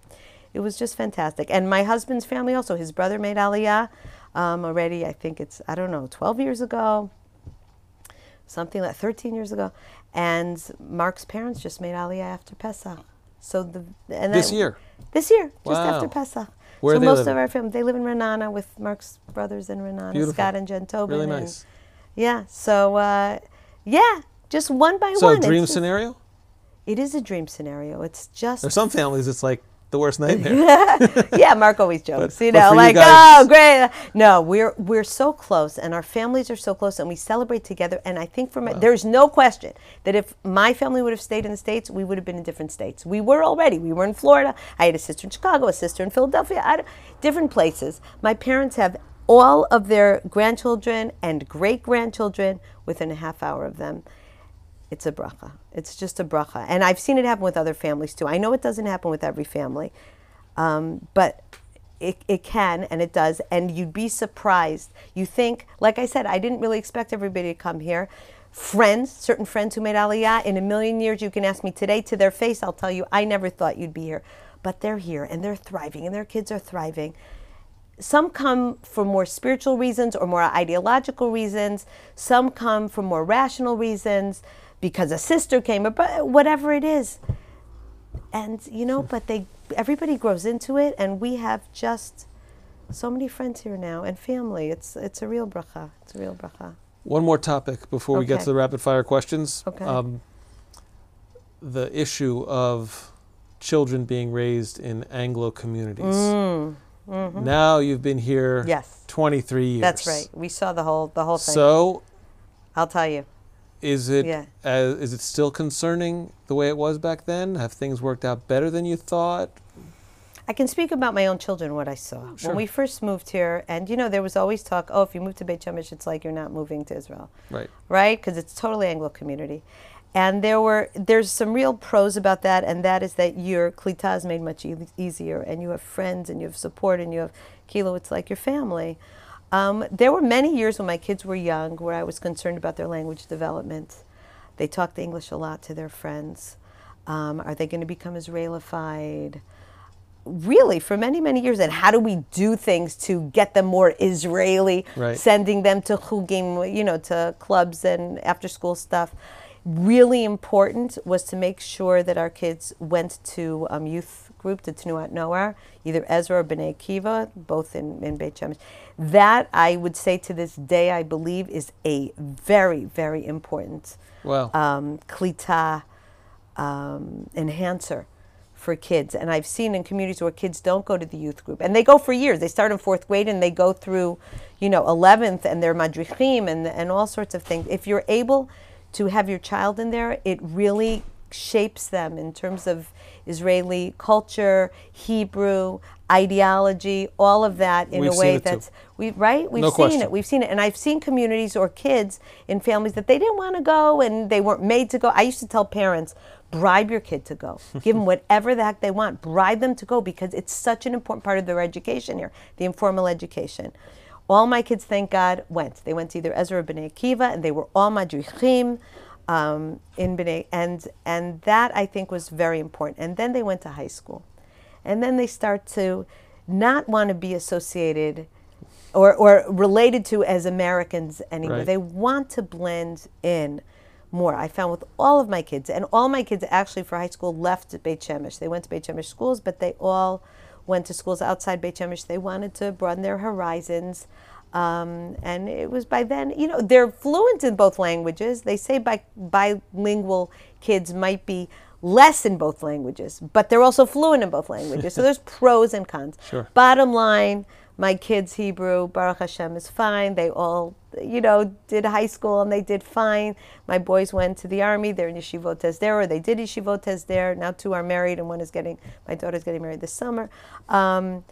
Speaker 2: it was just fantastic. And my husband's family also, his brother made Aliyah um, already, I think it's, I don't know, 12 years ago something like 13 years ago. And Marc's parents just made Aliyah after Pesach. So the and
Speaker 1: This
Speaker 2: that-
Speaker 1: year?
Speaker 2: This year, just
Speaker 1: Wow.
Speaker 2: after Pesach.
Speaker 1: Where
Speaker 2: so most
Speaker 1: living?
Speaker 2: of our family they live in Ra'anana with Marc's brothers in Ra'anana,
Speaker 1: Beautiful.
Speaker 2: Scott and Jen Tobin.
Speaker 1: Really
Speaker 2: and-
Speaker 1: nice.
Speaker 2: yeah. So uh, yeah, just one by one.
Speaker 1: So
Speaker 2: one.
Speaker 1: dream
Speaker 2: It's-
Speaker 1: scenario?
Speaker 2: It is a dream scenario. It's just
Speaker 1: There's some families it's like the worst nightmare.
Speaker 2: yeah, Marc always jokes,
Speaker 1: But-
Speaker 2: you know,
Speaker 1: for you
Speaker 2: like,
Speaker 1: guys-
Speaker 2: oh, great. No, we're we're so close, and our families are so close, and we celebrate together. And I think for my, there's no question that if my family would have stayed in the states, we would have been in different states. We were already. We were in Florida. I had a sister in Chicago, a sister in Philadelphia, I, different places. My parents have all of their grandchildren and great grandchildren within a half hour of them it's a bracha. It's just a bracha. And I've seen it happen with other families too. I know it doesn't happen with every family, um, but it, it can and it does. And you'd be surprised. You think, like I said, I didn't really expect everybody to come here. Friends, certain friends who made Aliyah, in a million years, you can ask me today to their face, I'll tell you, I never thought you'd be here. But they're here and they're thriving and their kids are thriving some come for more spiritual reasons or more ideological reasons. Some come for more rational reasons because a sister came, or but whatever it is. And you know, but they everybody grows into it, and we have just so many friends here now and family. It's it's a real bracha. It's a real bracha.
Speaker 1: One more topic before we get to the rapid fire questions.
Speaker 2: Okay.
Speaker 1: Um, the issue of children being raised in Anglo communities. Hmm. Now you've been here
Speaker 2: Mm, mm-hmm. Yes.
Speaker 1: 23 years.
Speaker 2: That's right. We saw the whole the whole thing.
Speaker 1: So
Speaker 2: I'll tell you.
Speaker 1: Is it
Speaker 2: Yeah.
Speaker 1: uh, is it still concerning the way it was back then? Have things worked out better than you thought?
Speaker 2: I can speak about my own children, what I saw.
Speaker 1: Sure.
Speaker 2: When we first moved here, and you know, there was always talk, oh, if you move to Beit Shemesh, it's like you're not moving to Israel.
Speaker 1: Right.
Speaker 2: right? Because it's totally Anglo community. And there were there's some real pros about that, and that is that your klita is made much e- easier, and you have friends, and you have support, and you have kilo. It's like your family. Um, there were many years when my kids were young where I was concerned about their language development. They talked English a lot to their friends. Um, are they going to become Israelified? really for many many years and how do we do things to get them more israeli
Speaker 1: Right.
Speaker 2: sending them to chugim you know to clubs and after school stuff really important was to make sure that our kids went to um, youth group to Tnuat Noar, either Ezra or B'nai Akiva, both in, in Beit Shemesh. That, I would say to this day, I believe is a very, very important
Speaker 1: Wow.
Speaker 2: um, klita um, enhancer for kids. And I've seen in communities where kids don't go to the youth group, and they go for years. They start in fourth grade and they go through, you know, 11th, and they're madrichim and, and all sorts of things. If you're able to have your child in there, it really shapes them in terms of Israeli culture, Hebrew, ideology, all of that in
Speaker 1: We've
Speaker 2: a way
Speaker 1: it too.
Speaker 2: that's we right? We've
Speaker 1: No
Speaker 2: seen
Speaker 1: question.
Speaker 2: it. We've seen it. And i've seen communities or kids in families that they didn't want to go and they weren't made to go. I used to tell parents bribe your kid to go. Give them whatever the heck they want. Bribe them to go because it's such an important part of their education here the informal education all my kids thank god went they went to either ezra or b'nai akiva and they were all madrichim um, in b'nai and and that i think was very important and then they went to high school and then they start to not want to be associated or, or related to as Americans anymore.
Speaker 1: Right.
Speaker 2: They want to blend in more. I found with all of my kids, and all my kids actually for high school left Beit Shemesh. They went to Beit Shemesh schools, but they all went to schools outside Beit Shemesh. They wanted to broaden their horizons. Um, and it was by then, you know, they're fluent in both languages. They say bi- bilingual kids might be less in both languages, but they're also fluent in both languages. So there's pros and cons.
Speaker 1: Sure.
Speaker 2: Bottom line, my kids' Hebrew, Baruch Hashem, is fine. They all, you know, did high school and they did fine. My boys went to the army. They're in Yeshivot Hesder, or they did Yeshivot there. Now two are married, and one is getting, my daughter's getting married this summer. Um,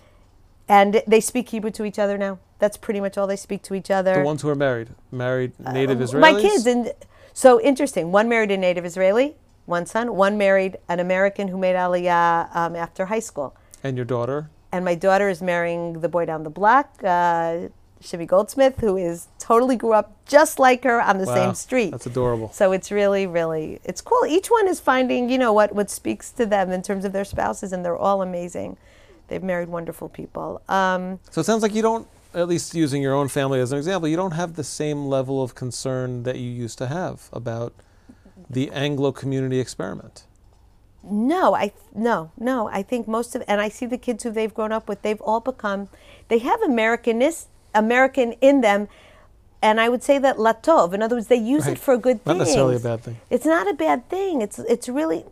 Speaker 2: and they speak Hebrew to each other now. That's pretty much all they speak to each other.
Speaker 1: the ones who are married, married native Israelis.
Speaker 2: Uh, My kids, and so interesting. One married a native Israeli, one son. One married an American who made Aliyah um, after high school.
Speaker 1: and your daughter.
Speaker 2: And my daughter is marrying the boy down the block, uh, Shimmy Goldsmith, who is totally grew up just like her on the
Speaker 1: Wow,
Speaker 2: same street.
Speaker 1: That's adorable.
Speaker 2: So it's really, really, it's cool. Each one is finding, you know, what what speaks to them in terms of their spouses, and they're all amazing. They've married wonderful people. Um,
Speaker 1: So it sounds like you don't, at least using your own family as an example, you don't have the same level of concern that you used to have about the Anglo community experiment.
Speaker 2: No, I no, no. I think most of and I see the kids who they've grown up with, they've all become they have Americanness American in them. And I would say that latov. In other words, they use
Speaker 1: Right.
Speaker 2: it for a good
Speaker 1: Not
Speaker 2: things.
Speaker 1: necessarily a bad thing.
Speaker 2: It's not a bad thing. It's it's really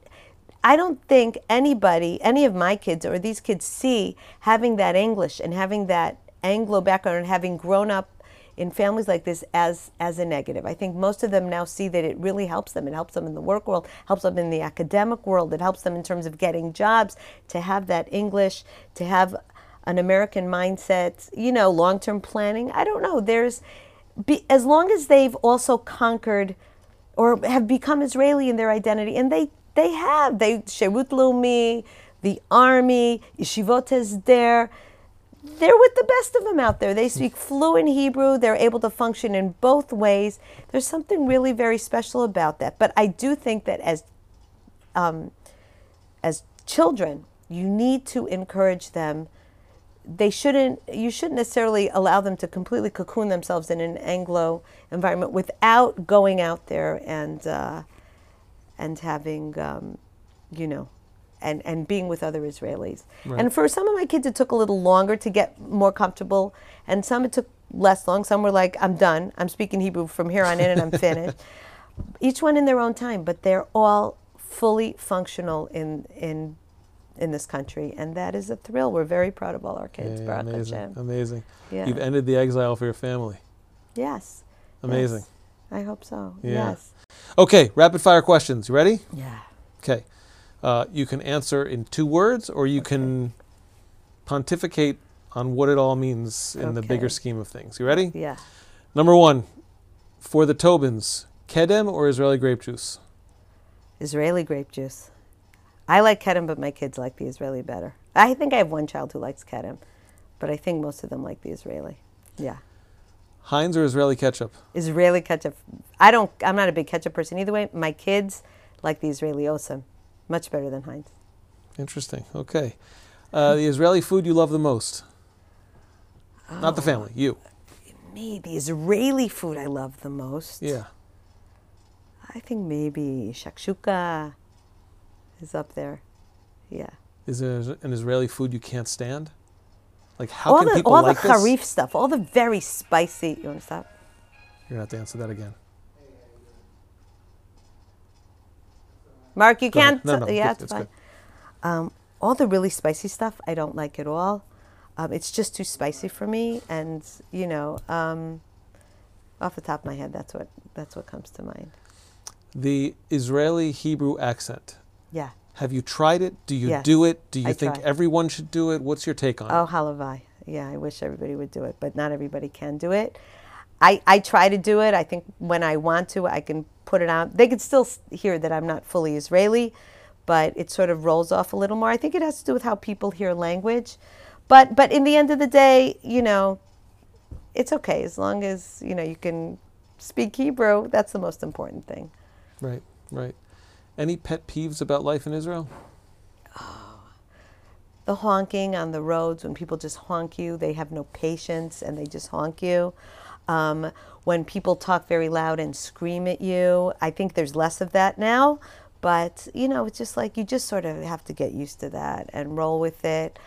Speaker 2: I don't think anybody, any of my kids or these kids see having that English and having that Anglo background and having grown up in families like this as as a negative. I think most of them now see that it really helps them. It helps them in the work world, helps them in the academic world. It helps them in terms of getting jobs, to have that English, to have an American mindset, you know, long-term planning. I don't know. There's be, as long as they've also conquered or have become Israeli in their identity, and they they have they Sherut Leumi, the army, Yeshivot Hesder. They're with the best of them out there. They speak fluent Hebrew. They're able to function in both ways. There's something really very special about that. But I do think that as um, as children, you need to encourage them. They shouldn't. You shouldn't necessarily allow them to completely cocoon themselves in an Anglo environment without going out there and uh, and having, um, you know, and and being with other Israelis.
Speaker 1: Right.
Speaker 2: And for some of my kids, it took a little longer to get more comfortable, and some it took less long. Some were like, "I'm done. I'm speaking Hebrew from here on in, and I'm finished." Each one in their own time, but they're all fully functional in in in this country, and that is a thrill. We're very proud of all our kids.
Speaker 1: Yeah,
Speaker 2: Baruch
Speaker 1: amazing.
Speaker 2: Hashem.
Speaker 1: Amazing.
Speaker 2: Yeah.
Speaker 1: You've ended the exile for your family.
Speaker 2: Yes.
Speaker 1: Amazing.
Speaker 2: Yes. I hope so.
Speaker 1: Yeah.
Speaker 2: Yes.
Speaker 1: Okay, rapid fire questions. You ready?
Speaker 2: Yeah.
Speaker 1: Okay. Uh, you can answer in two words, or you can pontificate on what it all means in the bigger scheme of things. You ready?
Speaker 2: Yeah.
Speaker 1: Number one, for the Tobins, Kedem or Israeli grape juice?
Speaker 2: Israeli grape juice. I like Kedem, but my kids like the Israeli better. I think I have one child who likes Kedem, but I think most of them like the Israeli. Yeah.
Speaker 1: Heinz or Israeli ketchup?
Speaker 2: Israeli ketchup. I don't. I'm not a big ketchup person either way. My kids like the Israeli Osem, much better than Heinz.
Speaker 1: Interesting. Okay. Uh, the Israeli food you love the most? Not the
Speaker 2: Oh.
Speaker 1: family, you.
Speaker 2: Me, the Israeli food I love the most.
Speaker 1: Yeah.
Speaker 2: I think maybe shakshuka is up there. Yeah.
Speaker 1: Is there an Israeli food you can't stand? Like, how
Speaker 2: all
Speaker 1: can
Speaker 2: the
Speaker 1: people
Speaker 2: all
Speaker 1: like
Speaker 2: the
Speaker 1: this?
Speaker 2: harif stuff, all the very spicy. You want to stop?
Speaker 1: You're going to have to answer that again.
Speaker 2: Marc, you
Speaker 1: Go
Speaker 2: can't.
Speaker 1: No, no,
Speaker 2: yeah,
Speaker 1: it's
Speaker 2: it's fine. Um, all the really spicy stuff, I don't like at all. Um, it's just too spicy for me, and you know, um, off the top of my head, that's what that's what comes to mind.
Speaker 1: The Israeli Hebrew accent.
Speaker 2: Yeah.
Speaker 1: Have you tried it? Do you
Speaker 2: Yes,
Speaker 1: do it? Do you
Speaker 2: I
Speaker 1: think
Speaker 2: try.
Speaker 1: everyone should do it? What's your take on
Speaker 2: Oh,
Speaker 1: it?
Speaker 2: Oh, halavai. Yeah, I wish everybody would do it, but not everybody can do it. I, I try to do it. I think when I want to, I can put it out. They can still hear that I'm not fully Israeli, but it sort of rolls off a little more. I think it has to do with how people hear language. But but in the end of the day, you know, it's okay as long as, you know, you can speak Hebrew. That's the most important thing.
Speaker 1: Right, right. Any pet peeves about life in Israel?
Speaker 2: Oh, the honking on the roads when people just honk you they have no patience and they just honk you um, when people talk very loud and scream at you i think there's less of that now but you know it's just like you just sort of have to get used to that and roll with it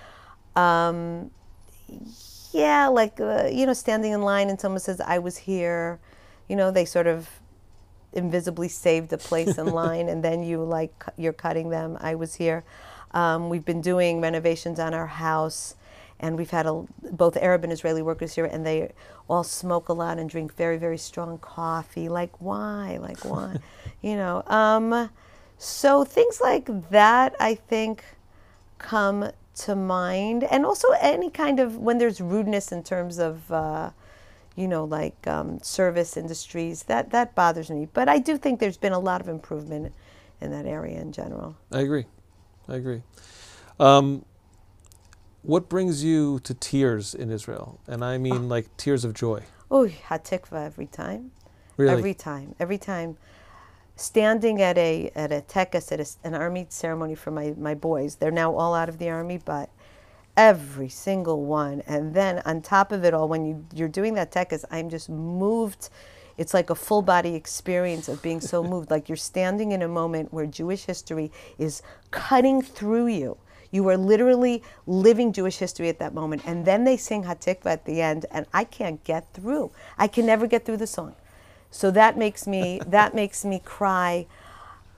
Speaker 2: um, yeah like uh, you know standing in line and someone says i was here you know they sort of invisibly saved a place in line and then you like you're cutting them. I was here. Um, we've been doing renovations on our house and we've had a, both arab and israeli workers here and they all smoke a lot and drink very very strong coffee. Like why? Like why? You know um, so things like that i think come to mind. And also any kind of when there's rudeness in terms of uh, you know like um, service industries that that bothers me but i do think there's been a lot of improvement in that area in general
Speaker 1: I agree. I agree. Um, what brings you to tears in Israel? And I mean like tears of joy.
Speaker 2: oh hatikva every time
Speaker 1: Really?
Speaker 2: every time every time standing at a at a tekes at a an army ceremony for my my boys they're now all out of the army but every single one and then on top of it all when you you're doing that tekes i'm just moved it's like a full body experience of being so moved like you're standing in a moment where jewish history is cutting through you you are literally living Jewish history at that moment. And then they sing Hatikva at the end, and I can't get through. I can never get through the song. So that makes me that makes me cry.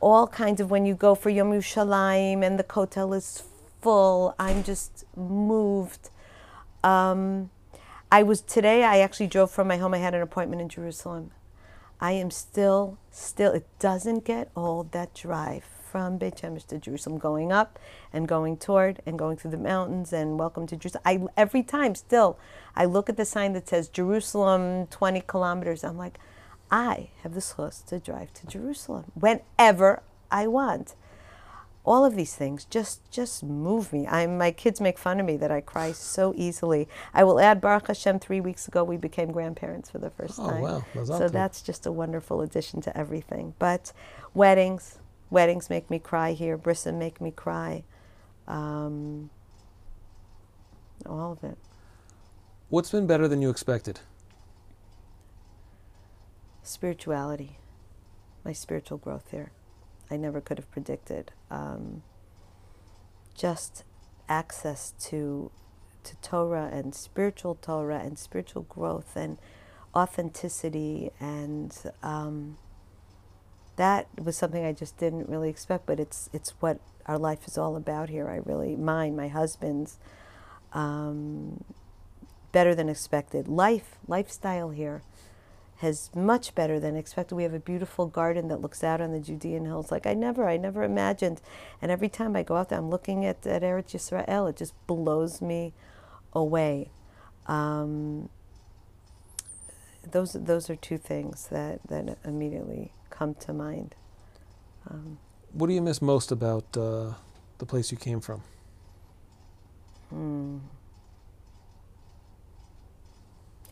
Speaker 2: All kinds of when you go for Yom Yerushalayim and the kotel is full. I'm just moved. Um, I was today. I actually drove from my home. I had an appointment in Jerusalem. I am still, still. It doesn't get old that drive from Beit Shemesh to Jerusalem, going up and going toward and going through the mountains and welcome to Jerusalem. I every time still, I look at the sign that says Jerusalem, 20 kilometers. I'm like, I have the chus to drive to Jerusalem whenever I want. All of these things just just move me. I my kids make fun of me that I cry so easily. I will add Baruch Hashem. Three weeks ago, we became grandparents for the first
Speaker 1: Oh,
Speaker 2: time.
Speaker 1: wow.
Speaker 2: So that's just a wonderful addition to everything. But weddings, weddings make me cry here. Brisson make me cry. Um, all of it.
Speaker 1: What's been better than you expected?
Speaker 2: spirituality, my spiritual growth here. I never could have predicted. Um, just access to to Torah and spiritual Torah and spiritual growth and authenticity and um, that was something I just didn't really expect. But it's it's what our life is all about here. I really mine, my husband's. Um, better than expected. Life, lifestyle here has much better than expected. We have a beautiful garden that looks out on the Judean hills like I never, I never imagined. And every time I go out there, I'm looking at, at Eretz Yisrael. It just blows me away. Um, those those are two things that, that immediately come to mind. Um,
Speaker 1: What do you miss most about uh, the place you came from?
Speaker 2: hmm.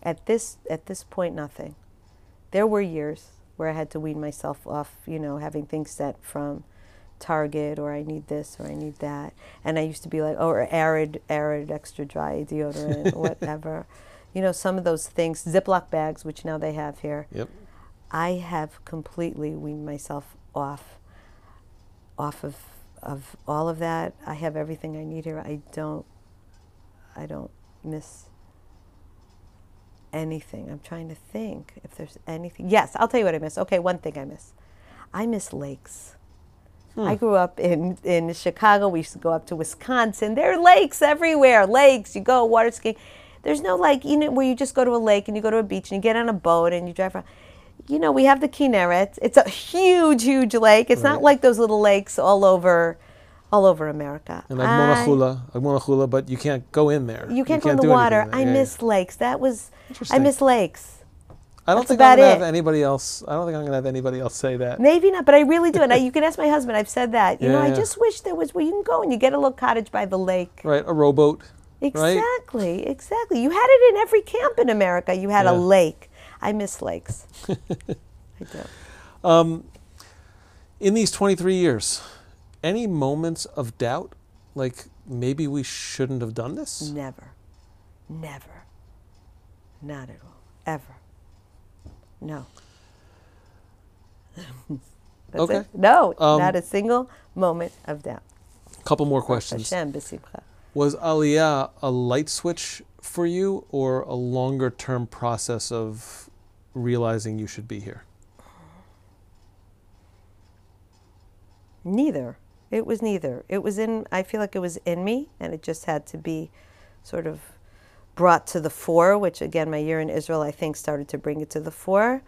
Speaker 2: At this at this point, nothing. There were years where I had to wean myself off, you know, having things sent from Target or I need this or I need that, and I used to be like, oh, or arid, arid, extra dry deodorant, whatever. You know, some of those things, Ziploc bags, which now they have here.
Speaker 1: Yep.
Speaker 2: I have completely weaned myself off off of of all of that. I have everything I need here. I don't I don't miss anything. I'm trying to think if there's anything. Yes, I'll tell you what I miss. Okay, one thing I miss. I miss lakes. I hmm. grew up in, in Chicago. We used to go up to Wisconsin. There are lakes everywhere. Lakes. You go water skiing. There's no like you know where you just go to a lake and you go to a beach and you get on a boat and you drive around. You know we have the Kinneret. It's a huge, huge lake. It's not like those little lakes all over, all over America.
Speaker 1: And like
Speaker 2: I-
Speaker 1: Monachula, like Monachula, but you can't go in there.
Speaker 2: you can't go in the water. I.
Speaker 1: Yeah,
Speaker 2: miss lakes. That was I miss lakes.
Speaker 1: I don't
Speaker 2: that's
Speaker 1: think I'm gonna
Speaker 2: it.
Speaker 1: have anybody else. I don't think I'm gonna have anybody else say that.
Speaker 2: Maybe not, but I really do. And I, you can ask my husband. I've said that. You know, I just wish there was where you can go and you get a little cottage by the lake.
Speaker 1: Right, a rowboat. Right?
Speaker 2: Exactly, exactly. You had it in every camp in America. You had a lake. I miss lakes. I do.
Speaker 1: Um, in these 23 years, any moments of doubt, like maybe we shouldn't have done this?
Speaker 2: Never, never, not at all, ever. No. That's
Speaker 1: Okay.
Speaker 2: it. No,
Speaker 1: Um,
Speaker 2: not a single moment of doubt.
Speaker 1: A couple more questions. Was Aliyah a light switch for you or a longer term process of realizing you should be here?
Speaker 2: Neither. It was neither. It was in, I feel like it was in me, and it just had to be sort of brought to the fore, which again, my year in Israel, I think, started to bring it to the fore.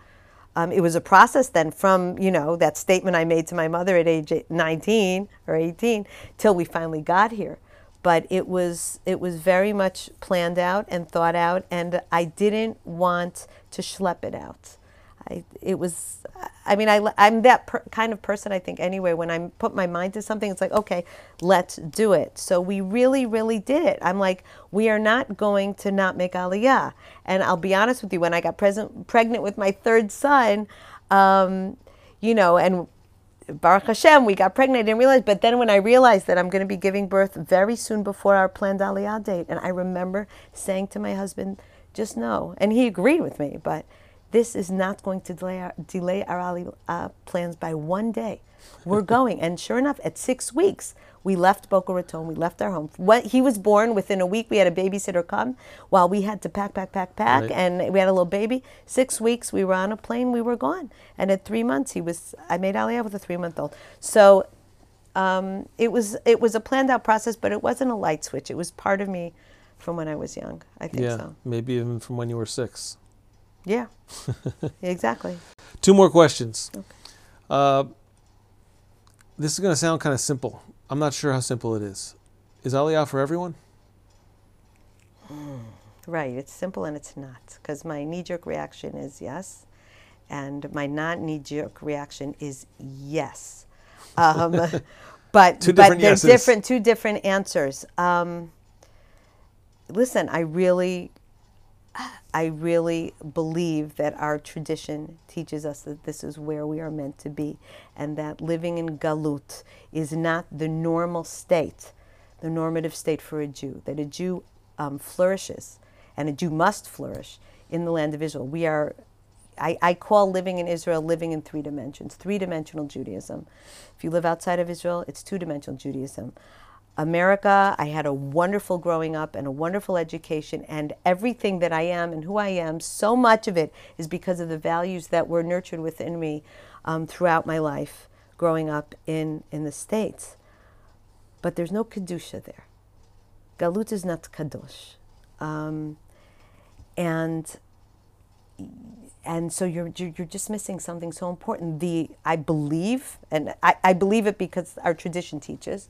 Speaker 2: Um, it was a process then from, you know, that statement I made to my mother at age 19 or 18 till we finally got here. But it was, it was very much planned out and thought out, and I didn't want to schlep it out. I, it was, I mean, I, I'm that per, kind of person, I think, anyway. When I put my mind to something, it's like, okay, let's do it. So we really, really did it. I'm like, we are not going to not make Aliyah. And I'll be honest with you, when I got present, pregnant with my third son, um, you know, and Baruch Hashem, we got pregnant. I didn't realize, but then when I realized that I'm going to be giving birth very soon before our planned Aliyah date, and I remember saying to my husband, "Just know," and he agreed with me, but this is not going to delay our, delay our Aliyah plans by one day. We're going, and sure enough, at six weeks, we left Boca Raton. We left our home. When he was born, within a week, we had a babysitter come while we had to pack, pack, pack, pack,
Speaker 1: Right.
Speaker 2: and we had a little baby. Six weeks, we were on a plane. We were gone, and at three months, he was. I made Aliyah with a three-month-old. So um, it was it was a planned out process, but it wasn't a light switch. It was part of me from when I was young. I think
Speaker 1: yeah,
Speaker 2: so.
Speaker 1: maybe even from when you were six.
Speaker 2: Yeah, exactly.
Speaker 1: Two more questions. Uh, this is going to sound kind of simple. I'm not sure how simple it is. Is Aliyah for everyone?
Speaker 2: Right. It's simple and it's not because my knee jerk reaction is yes, and my non knee jerk reaction is yes. Um, but
Speaker 1: Two
Speaker 2: but they're
Speaker 1: yeses.
Speaker 2: different. Two different answers. Um, listen, I really, I really believe that our tradition teaches us that this is where we are meant to be, and that living in galut is not the normal state, the normative state for a Jew. That a Jew um, flourishes, and a Jew must flourish in the land of Israel. We are. I, I call living in Israel living in three dimensions, three dimensional Judaism. If you live outside of Israel, it's two dimensional Judaism. America, I had a wonderful growing up and a wonderful education, and everything that I am and who I am, so much of it is because of the values that were nurtured within me um, throughout my life growing up in, in the States. But there's no Kedusha there. Galut is not Kadosh. Um, and and so you're, you're just missing something so important. The I believe, and I, I believe it because our tradition teaches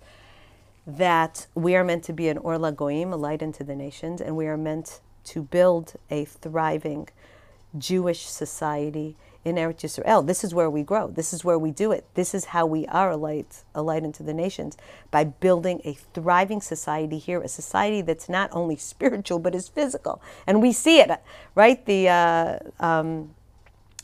Speaker 2: that we are meant to be an Or LaGoyim, a light into the nations, and we are meant to build a thriving Jewish society in Eretz Yisrael. This is where we grow. This is where we do it. This is how we are a light, a light into the nations by building a thriving society here, a society that's not only spiritual but is physical, and we see it, right? The uh, um,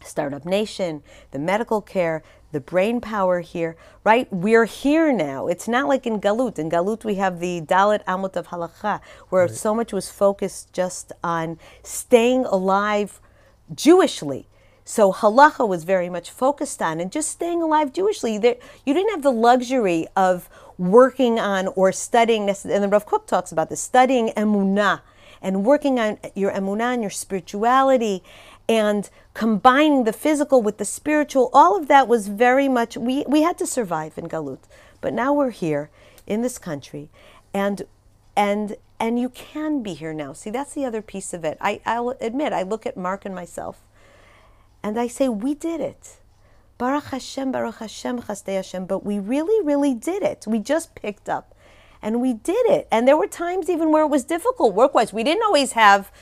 Speaker 2: startup nation, the medical care, the brain power here, right? We're here now. It's not like in Galut. In Galut, we have the Dalet Amot of Halacha, where right. so much was focused just on staying alive Jewishly. So halacha was very much focused on and just staying alive Jewishly. There, you didn't have the luxury of working on or studying. And the Rav Kook talks about this studying emunah and working on your emunah and your spirituality and combining the physical with the spiritual. All of that was very much we we had to survive in Galut, but now we're here in this country, and and and you can be here now. See, that's the other piece of it. I, I'll admit, I look at Marc and myself and I say, we did it. Baruch Hashem, Baruch Hashem, Chasdei Hashem. But we really, really did it. We just picked up and we did it. And there were times even where it was difficult work wise. We didn't always have,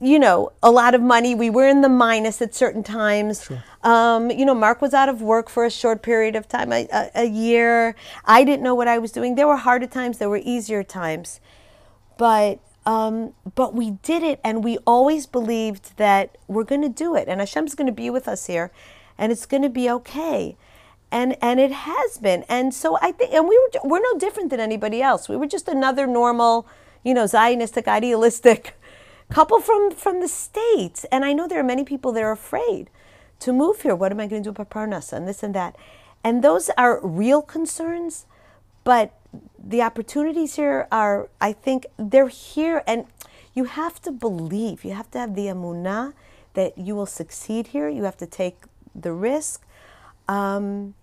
Speaker 2: you know, a lot of money. We were in the minus at certain times. Sure. Um, you know, Marc was out of work for a short period of time, a, a, a year. I didn't know what I was doing. There were harder times, there were easier times. But um, but we did it, and we always believed that we're going to do it, and Hashem's going to be with us here, and it's going to be okay, and and it has been, and so I think, and we were we're no different than anybody else. We were just another normal, you know, Zionistic, idealistic couple from from the states, and I know there are many people that are afraid to move here. What am I going to do about Parnassa and this and that, and those are real concerns, but the opportunities here are, I think, they're here, and you have to believe. You have to have the emunah that you will succeed here. You have to take the risk. Um,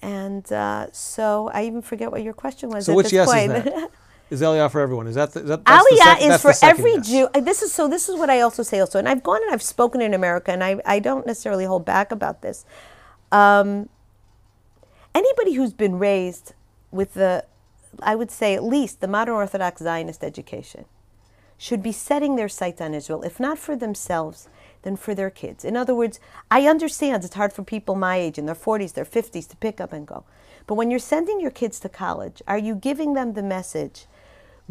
Speaker 2: and uh, so I even forget what your question was.
Speaker 1: So
Speaker 2: at
Speaker 1: which
Speaker 2: this
Speaker 1: yes
Speaker 2: point.
Speaker 1: is that? Is Aliyah for everyone? Is that, the, is that
Speaker 2: Aliyah
Speaker 1: sec-
Speaker 2: is for every
Speaker 1: yes.
Speaker 2: Jew. This is so. This is what I also say also, and I've gone and I've spoken in America, and I I don't necessarily hold back about this. Um, anybody who's been raised with the, I would say at least the modern Orthodox Zionist education, should be setting their sights on Israel, if not for themselves, then for their kids. In other words, I understand it's hard for people my age in their 40s, their 50s to pick up and go. But when you're sending your kids to college, are you giving them the message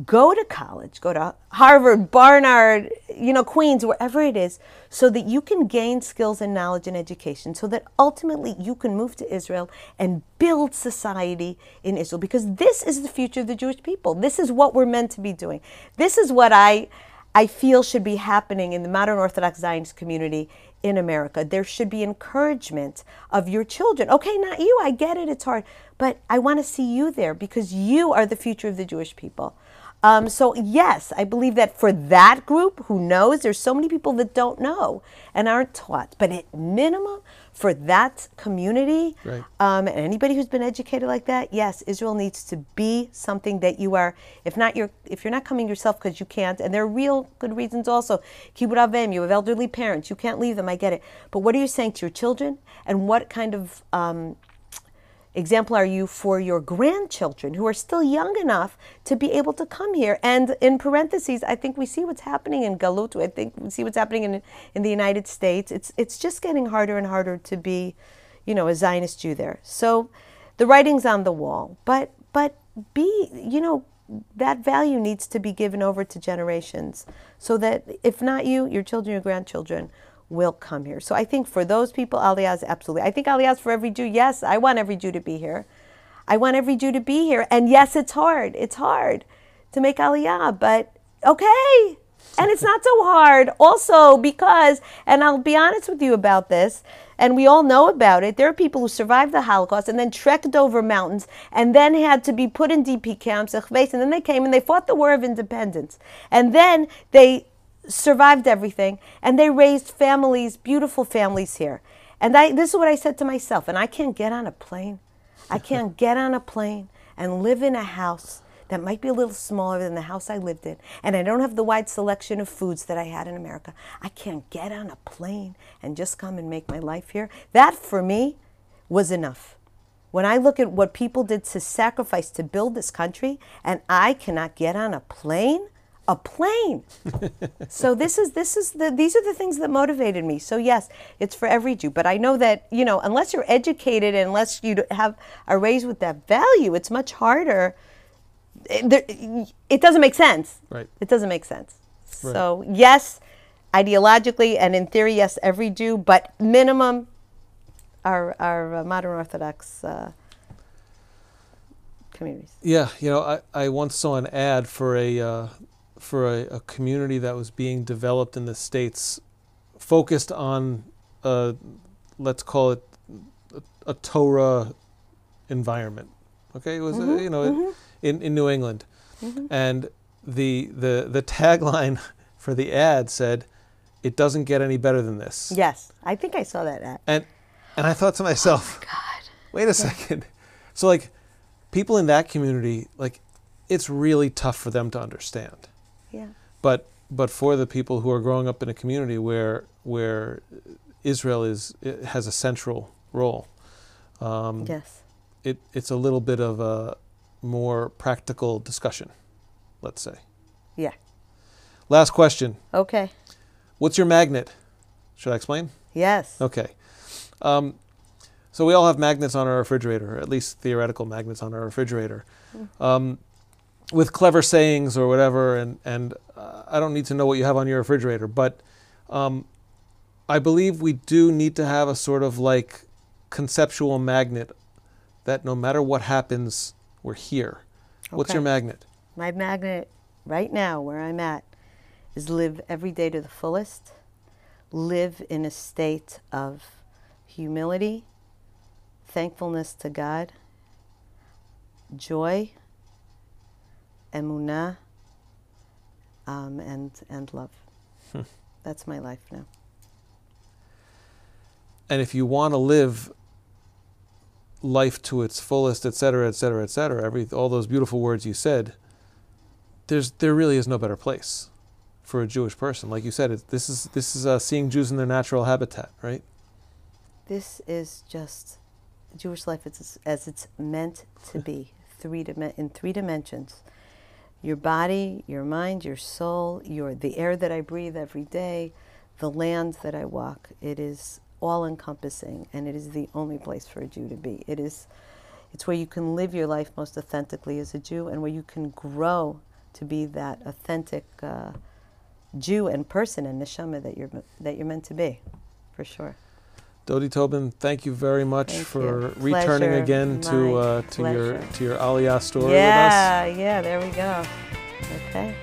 Speaker 2: go to college, go to Harvard, Barnard, you know, Queens, wherever it is, so that you can gain skills and knowledge and education, so that ultimately you can move to Israel and build society in Israel. Because this is the future of the Jewish people. This is what we're meant to be doing. This is what I I feel should be happening in the modern Orthodox Zionist community in America. There should be encouragement of your children. Okay, not you, I get it, it's hard, but I want to see you there because you are the future of the Jewish people. Um, so yes, I believe that for that group who knows, there's so many people that don't know and aren't taught. But at minimum, for that community right. um, and anybody who's been educated like that, yes, Israel needs to be something that you are. If not, you're if you're not coming yourself because you can't, and there are real good reasons also. Kibbud avim, you have elderly parents, you can't leave them. I get it. But what are you saying to your children, and what kind of um, example are you for your grandchildren who are still young enough to be able to come here? And in parentheses, I think we see what's happening in Galut. I think we see what's happening in, in the United States. It's, it's just getting harder and harder to be, you know, a Zionist Jew there. So the writing's on the wall. But, but be, you know, that value needs to be given over to generations so that if not you, your children, your grandchildren will come here. So I think for those people, Aliyah is absolutely. I think Aliyah is for every Jew. Yes, I want every Jew to be here. I want every Jew to be here. And yes, it's hard. It's hard to make Aliyah, but okay. And it's not so hard also because, and I'll be honest with you about this, and we all know about it. There are people who survived the Holocaust and then trekked over mountains and then had to be put in DP camps, and then they came and they fought the War of Independence. And then they survived everything, and they raised families, beautiful families here. And I, this is what I said to myself, and I can't get on a plane. I can't get on a plane and live in a house that might be a little smaller than the house I lived in, and I don't have the wide selection of foods that I had in America, I can't get on a plane and just come and make my life here. That for me was enough. When I look at what people did to sacrifice to build this country, and I cannot get on a plane, a plane. so this is this is the these are the things that motivated me. So yes, it's for every Jew. But I know that you know unless you're educated, unless you have are raised with that value, it's much harder. It, it doesn't make sense.
Speaker 1: Right.
Speaker 2: It doesn't make sense. So yes, ideologically and in theory, yes, every Jew, but minimum, our our uh, modern Orthodox uh, communities.
Speaker 1: Yeah, you know, I, I once saw an ad for a uh, for a, a community that was being developed in the states, focused on, uh, let's call it, a, a Torah environment. Okay, it was uh, you know in in New England, and the the the tagline for the ad said, "It doesn't get any better than this."
Speaker 2: Yes, I think I saw that ad.
Speaker 1: And and I thought to myself,
Speaker 2: God.
Speaker 1: wait a second. So like people in that community, like it's really tough for them to understand.
Speaker 2: Yeah.
Speaker 1: But but for the people who are growing up in a community where where Israel is has a central role, um,
Speaker 2: Yes.
Speaker 1: it it's a little bit of a more practical discussion, let's say.
Speaker 2: Yeah.
Speaker 1: Last question.
Speaker 2: Okay.
Speaker 1: What's your magnet? Should I explain?
Speaker 2: Yes.
Speaker 1: Okay. Um, so we all have magnets on our refrigerator, or at least theoretical magnets on our refrigerator, um, with clever sayings or whatever. And and uh, I don't need to know what you have on your refrigerator, but um, I believe we do need to have a sort of like conceptual magnet that no matter what happens, we're here. What's your magnet?
Speaker 2: My magnet right now, where I'm at, is live every day to the fullest, live in a state of humility, thankfulness to God, joy, emunah, um, and, and love. That's my life now.
Speaker 1: And if you want to live life to its fullest, et cetera, et cetera, et cetera, every, all those beautiful words you said, there's, there really is no better place for a Jewish person. Like you said, it, this is, this is uh, seeing Jews in their natural habitat, right?
Speaker 2: This is just Jewish life as, as it's meant to be, three dim- in three dimensions. Your body, your mind, your soul, your the air that I breathe every day, the land that I walk. It is all encompassing, and it is the only place for a Jew to be. It is, it's where you can live your life most authentically as a Jew, and where you can grow to be that authentic uh, Jew and person and neshama that you're that you're meant to be, for sure.
Speaker 1: Dodi Tobin, thank you very much
Speaker 2: Thank
Speaker 1: for
Speaker 2: you.
Speaker 1: returning
Speaker 2: Pleasure.
Speaker 1: again to uh, to your
Speaker 2: pleasure.
Speaker 1: to your Aliyah story yeah, with us.
Speaker 2: Yeah, yeah, there we go. Okay.